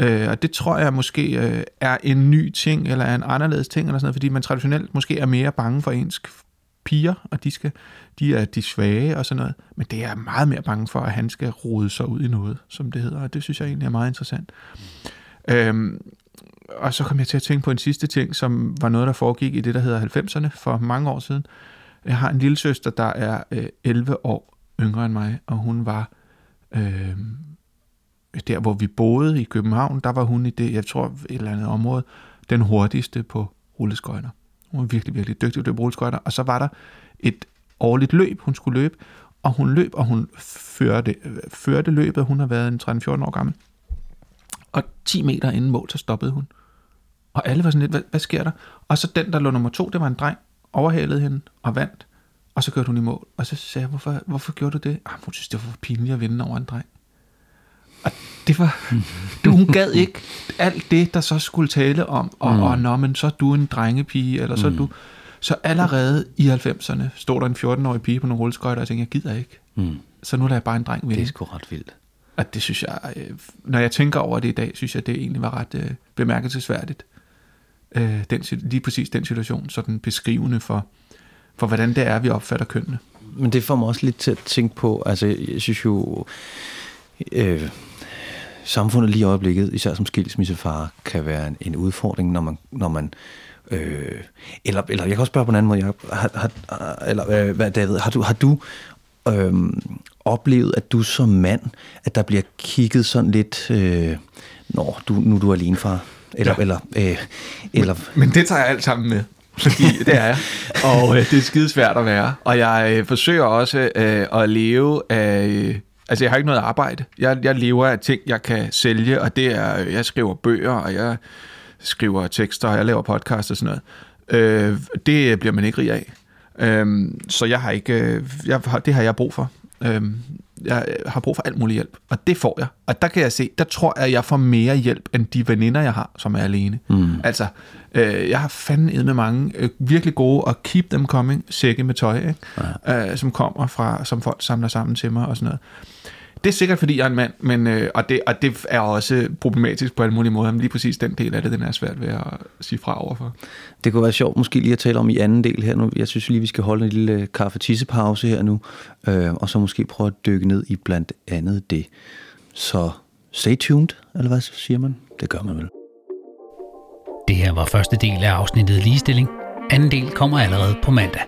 Øh, og det tror jeg måske øh, er en ny ting, eller er en anderledes ting, eller sådan noget, fordi man traditionelt måske er mere bange for ens piger, og de, skal, de er de svage og sådan noget. Men det er meget mere bange for, at han skal rode sig ud i noget, som det hedder, og det synes jeg egentlig er meget interessant. Øhm, og så kom jeg til at tænke på en sidste ting, som var noget, der foregik i det, der hedder 90'erne for mange år siden. Jeg har en lille søster, der er øh, 11 år yngre end mig, og hun var øh, der, hvor vi boede i København, der var hun i det, jeg tror, et eller andet område, den hurtigste på rulleskøjter. Hun var virkelig, virkelig dygtig til rulleskøjter. Og så var der et årligt løb, hun skulle løbe, og hun løb, og hun førte, førte løbet. Hun har været en 13-14 år gammel. Og 10 meter inden mål, så stoppede hun. Og alle var sådan lidt, hvad, hvad sker der? Og så den, der lå nummer to, det var en dreng, overhalede hende og vandt. Og så kørte hun i mål. Og så sagde jeg, hvorfor, hvorfor gjorde du det? Ah, hun synes, det var pinligt at vinde over en dreng. Det var, [LAUGHS] det, hun gad ikke alt det, der så skulle tale om, og, mm. og nå, men så er du en drengepige, eller så mm. du... Så allerede i 90'erne stod der en 14-årig pige på nogle rulleskøjter, og jeg tænkte, jeg gider ikke. Mm. Så nu lader jeg bare en dreng vinde. Det er sgu ret vildt. Og det synes jeg, øh, når jeg tænker over det i dag, synes jeg, det egentlig var ret øh, bemærkelsesværdigt. Øh, den, lige præcis den situation, sådan beskrivende for, for hvordan det er, vi opfatter kønnene. Men det får mig også lidt til at tænke på, altså jeg synes jo, øh, samfundet lige i øjeblikket, især som skilsmissefar, kan være en, en udfordring, når man, når man øh, eller, eller jeg kan også spørge på en anden måde, jeg, har, har, eller øh, hvad David, har du, har du øh, oplevet, at du som mand, at der bliver kigget sådan lidt, øh, når du, nu er du alene far, eller, ja. eller, øh, eller men, men det tager jeg alt sammen med fordi det er jeg. Og øh, det er skide svært at være. Og jeg øh, forsøger også øh, at leve af... Altså, jeg har ikke noget arbejde. Jeg, jeg lever af ting, jeg kan sælge, og det er... Jeg skriver bøger, og jeg skriver tekster, og jeg laver podcast og sådan noget. Øh, det bliver man ikke rig af. Øh, så jeg har ikke... Øh, jeg, det har jeg brug for. Øh, jeg har brug for alt muligt hjælp, og det får jeg. Og der kan jeg se, der tror jeg, at jeg får mere hjælp, end de veninder, jeg har, som er alene. Mm. Altså, øh, jeg har fandme med mange øh, virkelig gode, og keep them coming, sække med tøj, ikke? Ja. Øh, som kommer fra, som folk samler sammen til mig og sådan noget. Det er sikkert, fordi jeg er en mand, men, øh, og, det, og det er også problematisk på alle mulige måder, men lige præcis den del af det, den er svært ved at sige fra overfor. Det kunne være sjovt måske lige at tale om i anden del her nu. Jeg synes lige, vi skal holde en lille kaffe-tissepause her nu, øh, og så måske prøve at dykke ned i blandt andet det. Så stay tuned, eller hvad siger man? Det gør man vel. Det her var første del af afsnittet Ligestilling. Anden del kommer allerede på mandag.